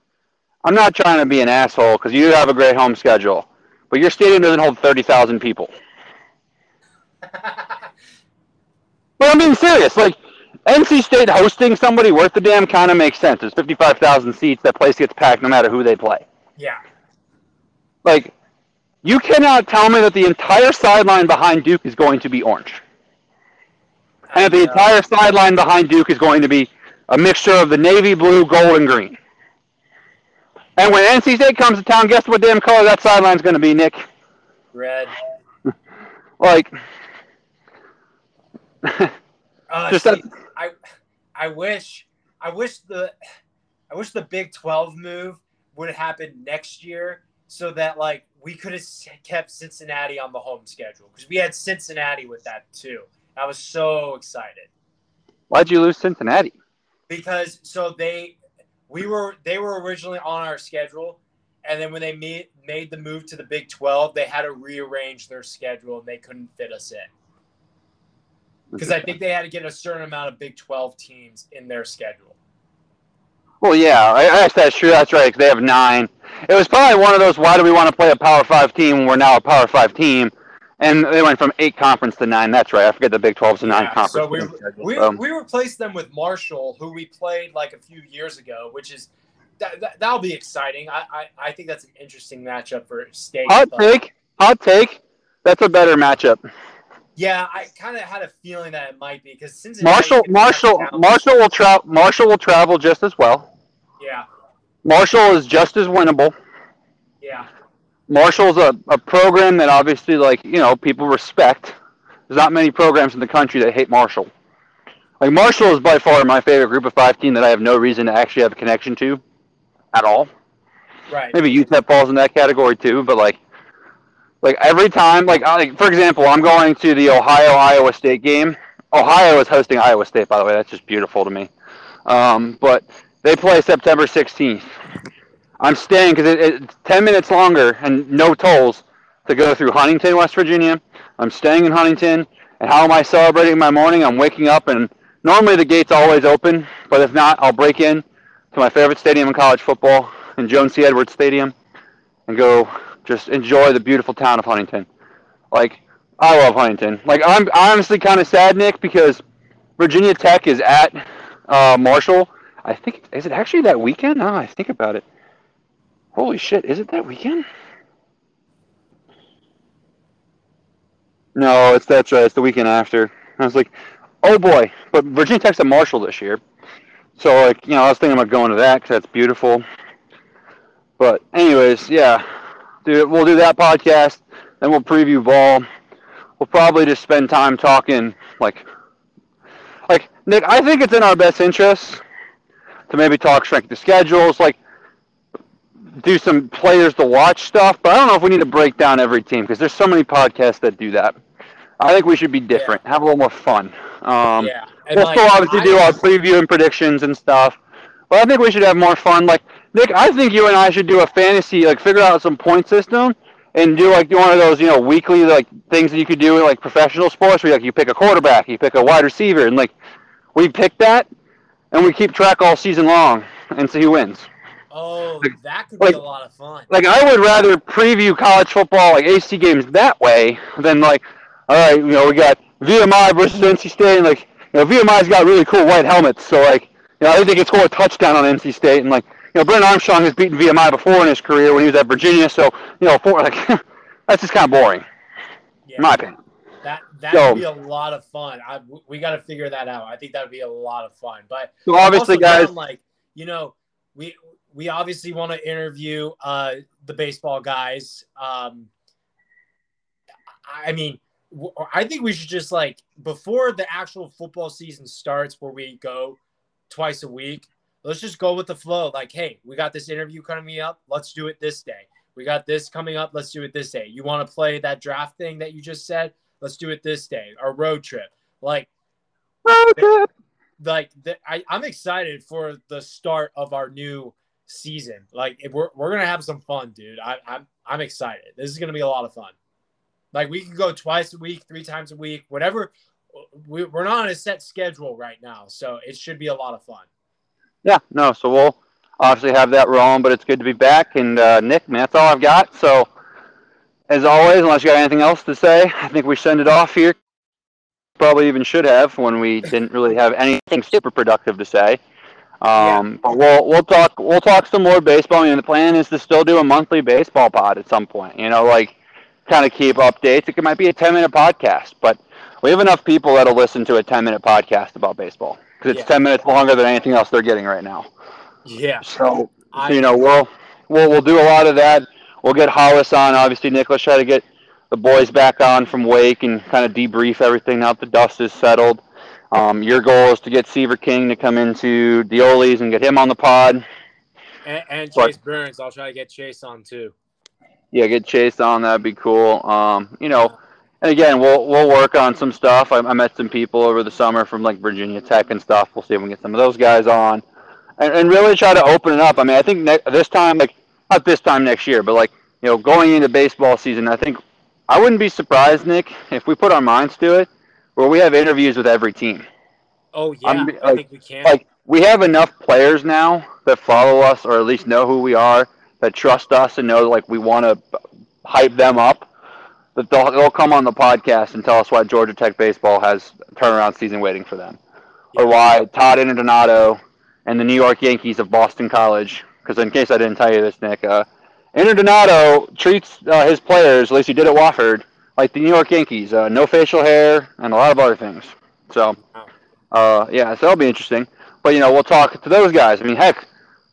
I'm not trying to be an asshole because you have a great home schedule, but your stadium doesn't hold 30,000 people. [laughs] But I'm being serious. Like, NC State hosting somebody worth the damn kind of makes sense. There's 55,000 seats. That place gets packed no matter who they play. yeah. Like, you cannot tell me that the entire sideline behind Duke is going to be orange. And that the entire sideline behind Duke is going to be a mixture of the navy blue, gold, and green. And when NC State comes to town, guess what damn color that sideline's going to be, Nick? Red. [laughs] Like, Uh, [laughs] Just see, that- I, I wish, I wish the, I wish the Big Twelve move would have happened next year, so that like we could have kept Cincinnati on the home schedule because we had Cincinnati with that too. I was so excited why'd you lose Cincinnati? because so they, we were they were originally on our schedule, and then when they made made the move to the Big Twelve, they had to rearrange their schedule and they couldn't fit us in. because I think they had to get a certain amount of Big 12 teams in their schedule. Well, yeah, I, I guess that's true. That's right. 'cause they have nine. It was probably one of those. Why do we want to play a Power Five team when we're now a Power Five team? And they went from eight conference to nine. That's right. I forget the Big 12's a nine Yeah, conference. so we, schedule. we, So- we replaced them with Marshall, who we played like a few years ago, which is that, that, that'll be exciting. I, I, I think that's an interesting matchup for state. hot but- take. Hot take. That's a better matchup. Yeah, I kind of had a feeling that it might be because. Marshall. Marshall. Marshall will travel. Marshall will travel just as well. Yeah, Marshall is just as winnable. yeah, Marshall's a, a program that obviously, like, you know, people respect. There's not many programs in the country that hate Marshall. Like, Marshall is by far my favorite group of five team that I have no reason to actually have a connection to at all. right. Maybe UTEP falls in that category too, but like, like every time, like, I- like for example, I'm going to the Ohio Iowa State game. Ohio is hosting Iowa State, by the way. That's just beautiful to me. Um, but they play September 16th. I'm staying because it, it's 10 minutes longer and no tolls to go through Huntington, West Virginia. I'm staying in Huntington. And how am I celebrating my morning? I'm waking up and normally the gate's always open, but if not, I'll break in to my favorite stadium in college football in Joan C. Edwards Stadium and go just enjoy the beautiful town of Huntington. Like, I love Huntington. Like, I'm honestly kind of sad, Nick, because Virginia Tech is at uh, Marshall. I think is it actually that weekend? Now I think about it. Holy shit! Is it that weekend? No, it's that's right. Uh, it's the weekend after. I was like, oh boy! But Virginia Tech's at Marshall this year, so like you know I was thinking about going to that because that's beautiful. But anyways, yeah, dude, we'll do that podcast. Then we'll preview ball. We'll probably just spend time talking like, like Nick. I think it's in our best interest to maybe talk strength the schedules, like do some players to watch stuff. But I don't know if we need to break down every team because there's so many podcasts that do that. I think we should be different, yeah. have a little more fun. Um, yeah. we'll like, still obviously I, do our preview and predictions and stuff, but I think we should have more fun. Like Nick, I think you and I should do a fantasy, like figure out some point system and do like one of those, you know, weekly like things that you could do in like professional sports, where like you pick a quarterback, you pick a wide receiver, and like we pick that, and we keep track all season long and see who wins. Oh, like, that could like, be a lot of fun. Like I would rather preview college football like AC games that way than like, all right, you know, we got VMI versus NC State, and like, you know, VMI's got really cool white helmets, so like, you know, I think they could score a touchdown on NC State, and like, you know, Brennan Armstrong has beaten VMI before in his career when he was at Virginia, so you know, for like, [laughs] that's just kind of boring, yeah. in my opinion. That that so, would be a lot of fun. I, we got to figure that out. I think that would be a lot of fun. But so obviously, guys, like you know, we we obviously want to interview uh, the baseball guys. Um, I mean, I think we should just like before the actual football season starts, where we go twice a week. Let's just go with the flow. Like, hey, we got this interview coming up. Let's do it this day. We got this coming up. Let's do it this day. You want to play that draft thing that you just said? Let's do it this day. Our road trip. Like, road trip. Like, the, I, I'm excited for the start of our new season. Like, we're, we're gonna have some fun, dude. I, I'm I'm excited. This is gonna be a lot of fun. Like, we can go twice a week, three times a week, whatever. We, we're not on a set schedule right now, so it should be a lot of fun. Yeah, no. So we'll obviously have that rolling, but it's good to be back. And uh, Nick, man, that's all I've got. So as always, unless you got anything else to say, I think we send it off here. Probably even should have when we didn't really have [laughs] anything super productive to say. Um, yeah. But we'll we'll talk we'll talk some more baseball. I mean, the plan is to still do a monthly baseball pod at some point. You know, like kind of keep updates. It might be a ten minute podcast, but we have enough people that'll listen to a ten minute podcast about baseball because it's yeah. ten minutes longer than anything else they're getting right now. Yeah. So, I, so you know we'll we'll we'll do a lot of that we'll get Hollis on. Obviously, Nicholas try to get the boys back on from Wake and kind of debrief everything now that the dust is settled. Um, your goal is to get Seaver King to come into Dioli's and get him on the pod. And, and Chase but, Burns, I'll try to get Chase on too. Yeah, get Chase on. That'd be cool. Um, you know, and again, we'll we'll work on some stuff. I, I, met some people over the summer from like Virginia Tech and stuff. We'll see if we can get some of those guys on, and, and really try to open it up. I mean, I think ne- this time, like not this time next year, but like you know, going into baseball season, I think I wouldn't be surprised, Nick, if we put our minds to it, where we have interviews with every team. Oh yeah, I'm, like, I think we can. Like we have enough players now that follow us, or at least know who we are, that trust us and know like we want to hype them up. That they'll, they'll come on the podcast and tell us why Georgia Tech baseball has a turnaround season waiting for them, yeah. or why Todd Interdonato and the New York Yankees of Boston College because in case I didn't tell you this, Nick, uh, Interdonato treats uh, his players, at least he did at Wofford, like the New York Yankees. Uh, no facial hair and a lot of other things. So, uh, yeah, so that'll be interesting. But, you know, we'll talk to those guys. I mean, heck,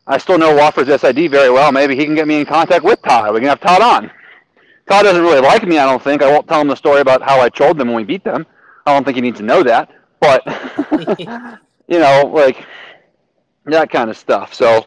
I still know Wofford's SID very well. Maybe he can get me in contact with Todd. We can have Todd on. Todd doesn't really like me, I don't think. I won't tell him the story about how I trolled them when we beat them. I don't think he needs to know that. But, [laughs] [laughs] you know, like, that kind of stuff. So,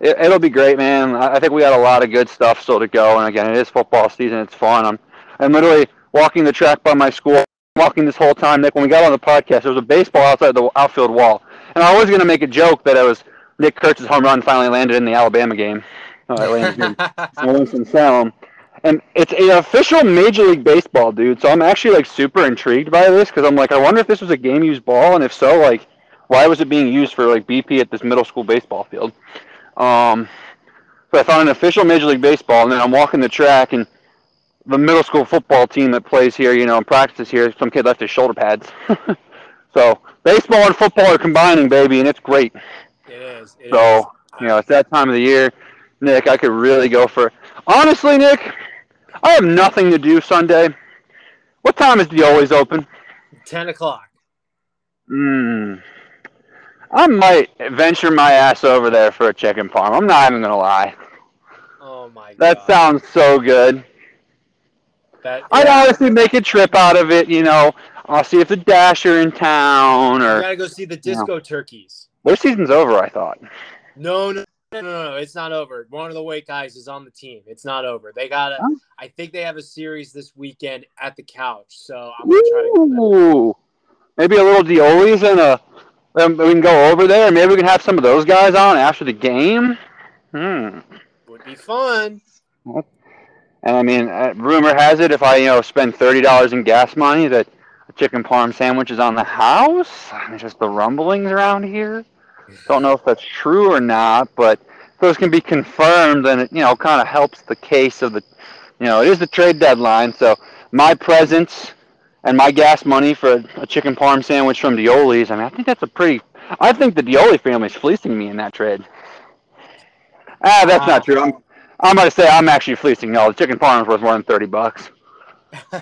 it, will be great, man. I think we got a lot of good stuff still to go. And again, it is football season. It's fun. I'm, I'm literally walking the track by my school, walking this whole time. Nick, when we got on the podcast, there was a baseball outside the outfield wall. And I was going to make a joke that it was Nick Kurtz's home run finally landed in the Alabama game. Uh, it Winston-Salem. And it's an official Major League Baseball, dude. So I'm actually like super intrigued by this because I'm like, I wonder if this was a game used ball, and if so, like, why was it being used for like BP at this middle school baseball field? Um, so I found an official Major League Baseball, and then I'm walking the track, and the middle school football team that plays here, you know, and practices here, some kid left his shoulder pads. [laughs] so baseball and football are combining, baby, and it's great. It is. It so is. you know, it's that time of the year. Nick, I could really go for. Honestly, Nick, I have nothing to do Sunday. What time is Dioli's open? Ten o'clock. Hmm. I might venture my ass over there for a chicken parm. I'm not even gonna lie. Oh my god. That sounds so good. That, I'd honestly make a trip out of it. You know, I'll see if the Dasher in town You or gotta go see the disco turkeys. their season's over. I thought. No, no, no, no, no, it's not over. One of the weight guys is on the team. It's not over. They got a. Huh? I think they have a series this weekend at the couch. So I'm gonna try to maybe a little Dioli's and a. Um, we can go over there. Maybe we can have some of those guys on after the game. Hmm. Would be fun. And I mean, uh, rumor has it if I you know spend thirty dollars in gas money that a chicken parm sandwich is on the house. I mean, just the rumblings around here. Don't know if that's true or not, but if those can be confirmed, then it you know kind of helps the case of the, you know, it is the trade deadline. So my presence and my gas money for a chicken parm sandwich from Dioli's. I mean, I think that's a pretty. I think the Dioli family's fleecing me in that trade. Ah, that's not true. I'm, I'm going to say I'm actually fleecing y'all. The chicken parm is worth more than thirty bucks. [laughs]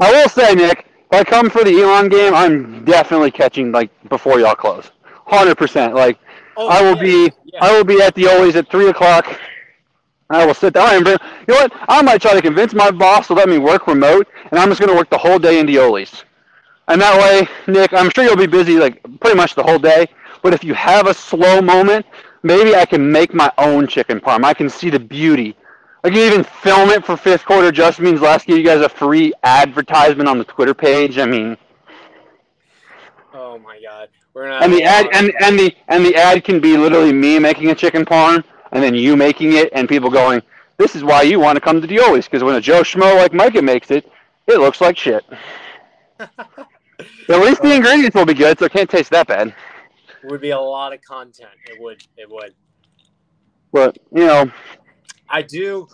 I will say, Nick, if I come for the Elon game, I'm definitely catching like before y'all close. Hundred percent. Like Oh, I will yeah, be, yeah. I will be at Dioli's at three o'clock. I will sit down and bring. You know what? I might try to convince my boss to let me work remote, and I'm just going to work the whole day in Dioli's. And that way, Nick, I'm sure you'll be busy like pretty much the whole day. But if you have a slow moment, maybe I can make my own chicken parm. I can see the beauty. I can even film it for fifth quarter. Just means last give you guys a free advertisement on the Twitter page. I mean, Oh my god. We're gonna and the ad and, and the and the ad can be literally me making a chicken parm and then you making it and people going, "This is why you want to come to Dioli's because when a Joe Schmo like Micah makes it, it looks like shit." [laughs] At least the ingredients will be good, so it can't taste that bad. It would be a lot of content. It would. It would. But you know, I do.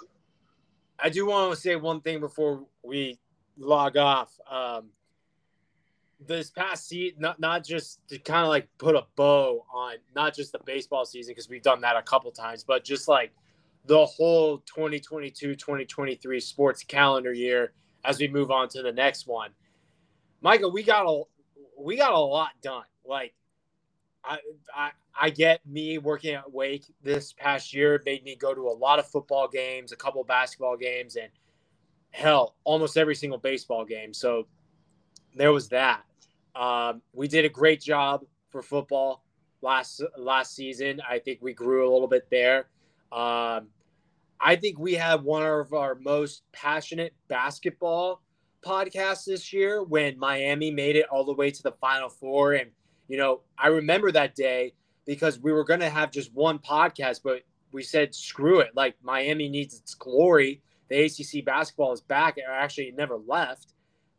I do want to say one thing before we log off. Um, this past season, not not just to kind of like put a bow on not just the baseball season because we've done that a couple times, but just like the whole 2022-2023 sports calendar year as we move on to the next one. Micah, we got a we got a lot done. Like I, I I get me working at Wake this past year made me go to a lot of football games, a couple basketball games, and hell, almost every single baseball game. So there was that. Um, we did a great job for football last last season. I think we grew a little bit there. Um, I think we had one of our most passionate basketball podcasts this year when Miami made it all the way to the Final Four. And, you know, I remember that day because we were going to have just one podcast, but we said, screw it. Like, Miami needs its glory. The ACC basketball is back. Or actually, it never left.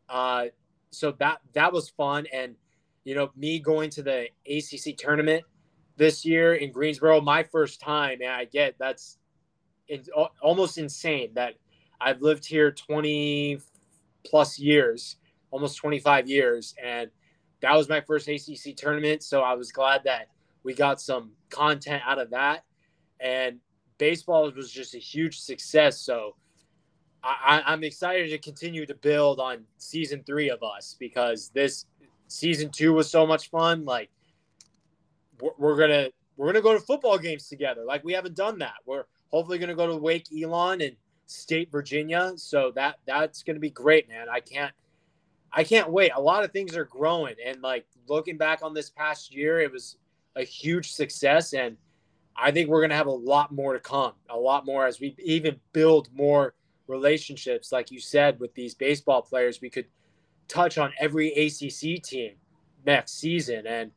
Uh, so that that was fun. And, you know, me going to the ACC tournament this year in Greensboro, my first time, and I get that's almost insane that I've lived here 20 plus years, almost 25 years, and that was my first ACC tournament. So I was glad that we got some content out of that, and baseball was just a huge success. So I- I'm excited to continue to build on season three of us because this season two was so much fun. Like we're, we're gonna we're gonna go to football games together. Like we haven't done that. We're hopefully gonna go to Wake Elon and State Virginia. So that that's gonna be great, man. I can't I can't wait. A lot of things are growing, and like looking back on this past year, it was a huge success, and I think we're gonna have a lot more to come. A lot more as we even build more relationships, like you said, with these baseball players. We could touch on every ACC team next season, and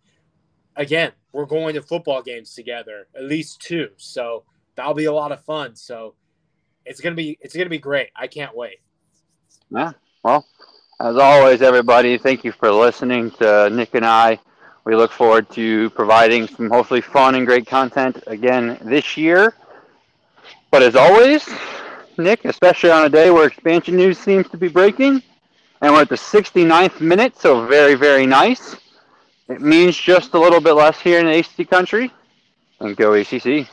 again, we're going to football games together, at least two. So that'll be a lot of fun. So it's gonna be it's gonna be great. I can't wait. yeah. Well, as always, everybody, thank you for listening to Nick and I. We look forward to providing some hopefully fun and great content again this year. But as always, Nick, especially on a day where expansion news seems to be breaking, and we're at the 69th minute, so very, very nice. It means just a little bit less here in the ACC country. And go ACC.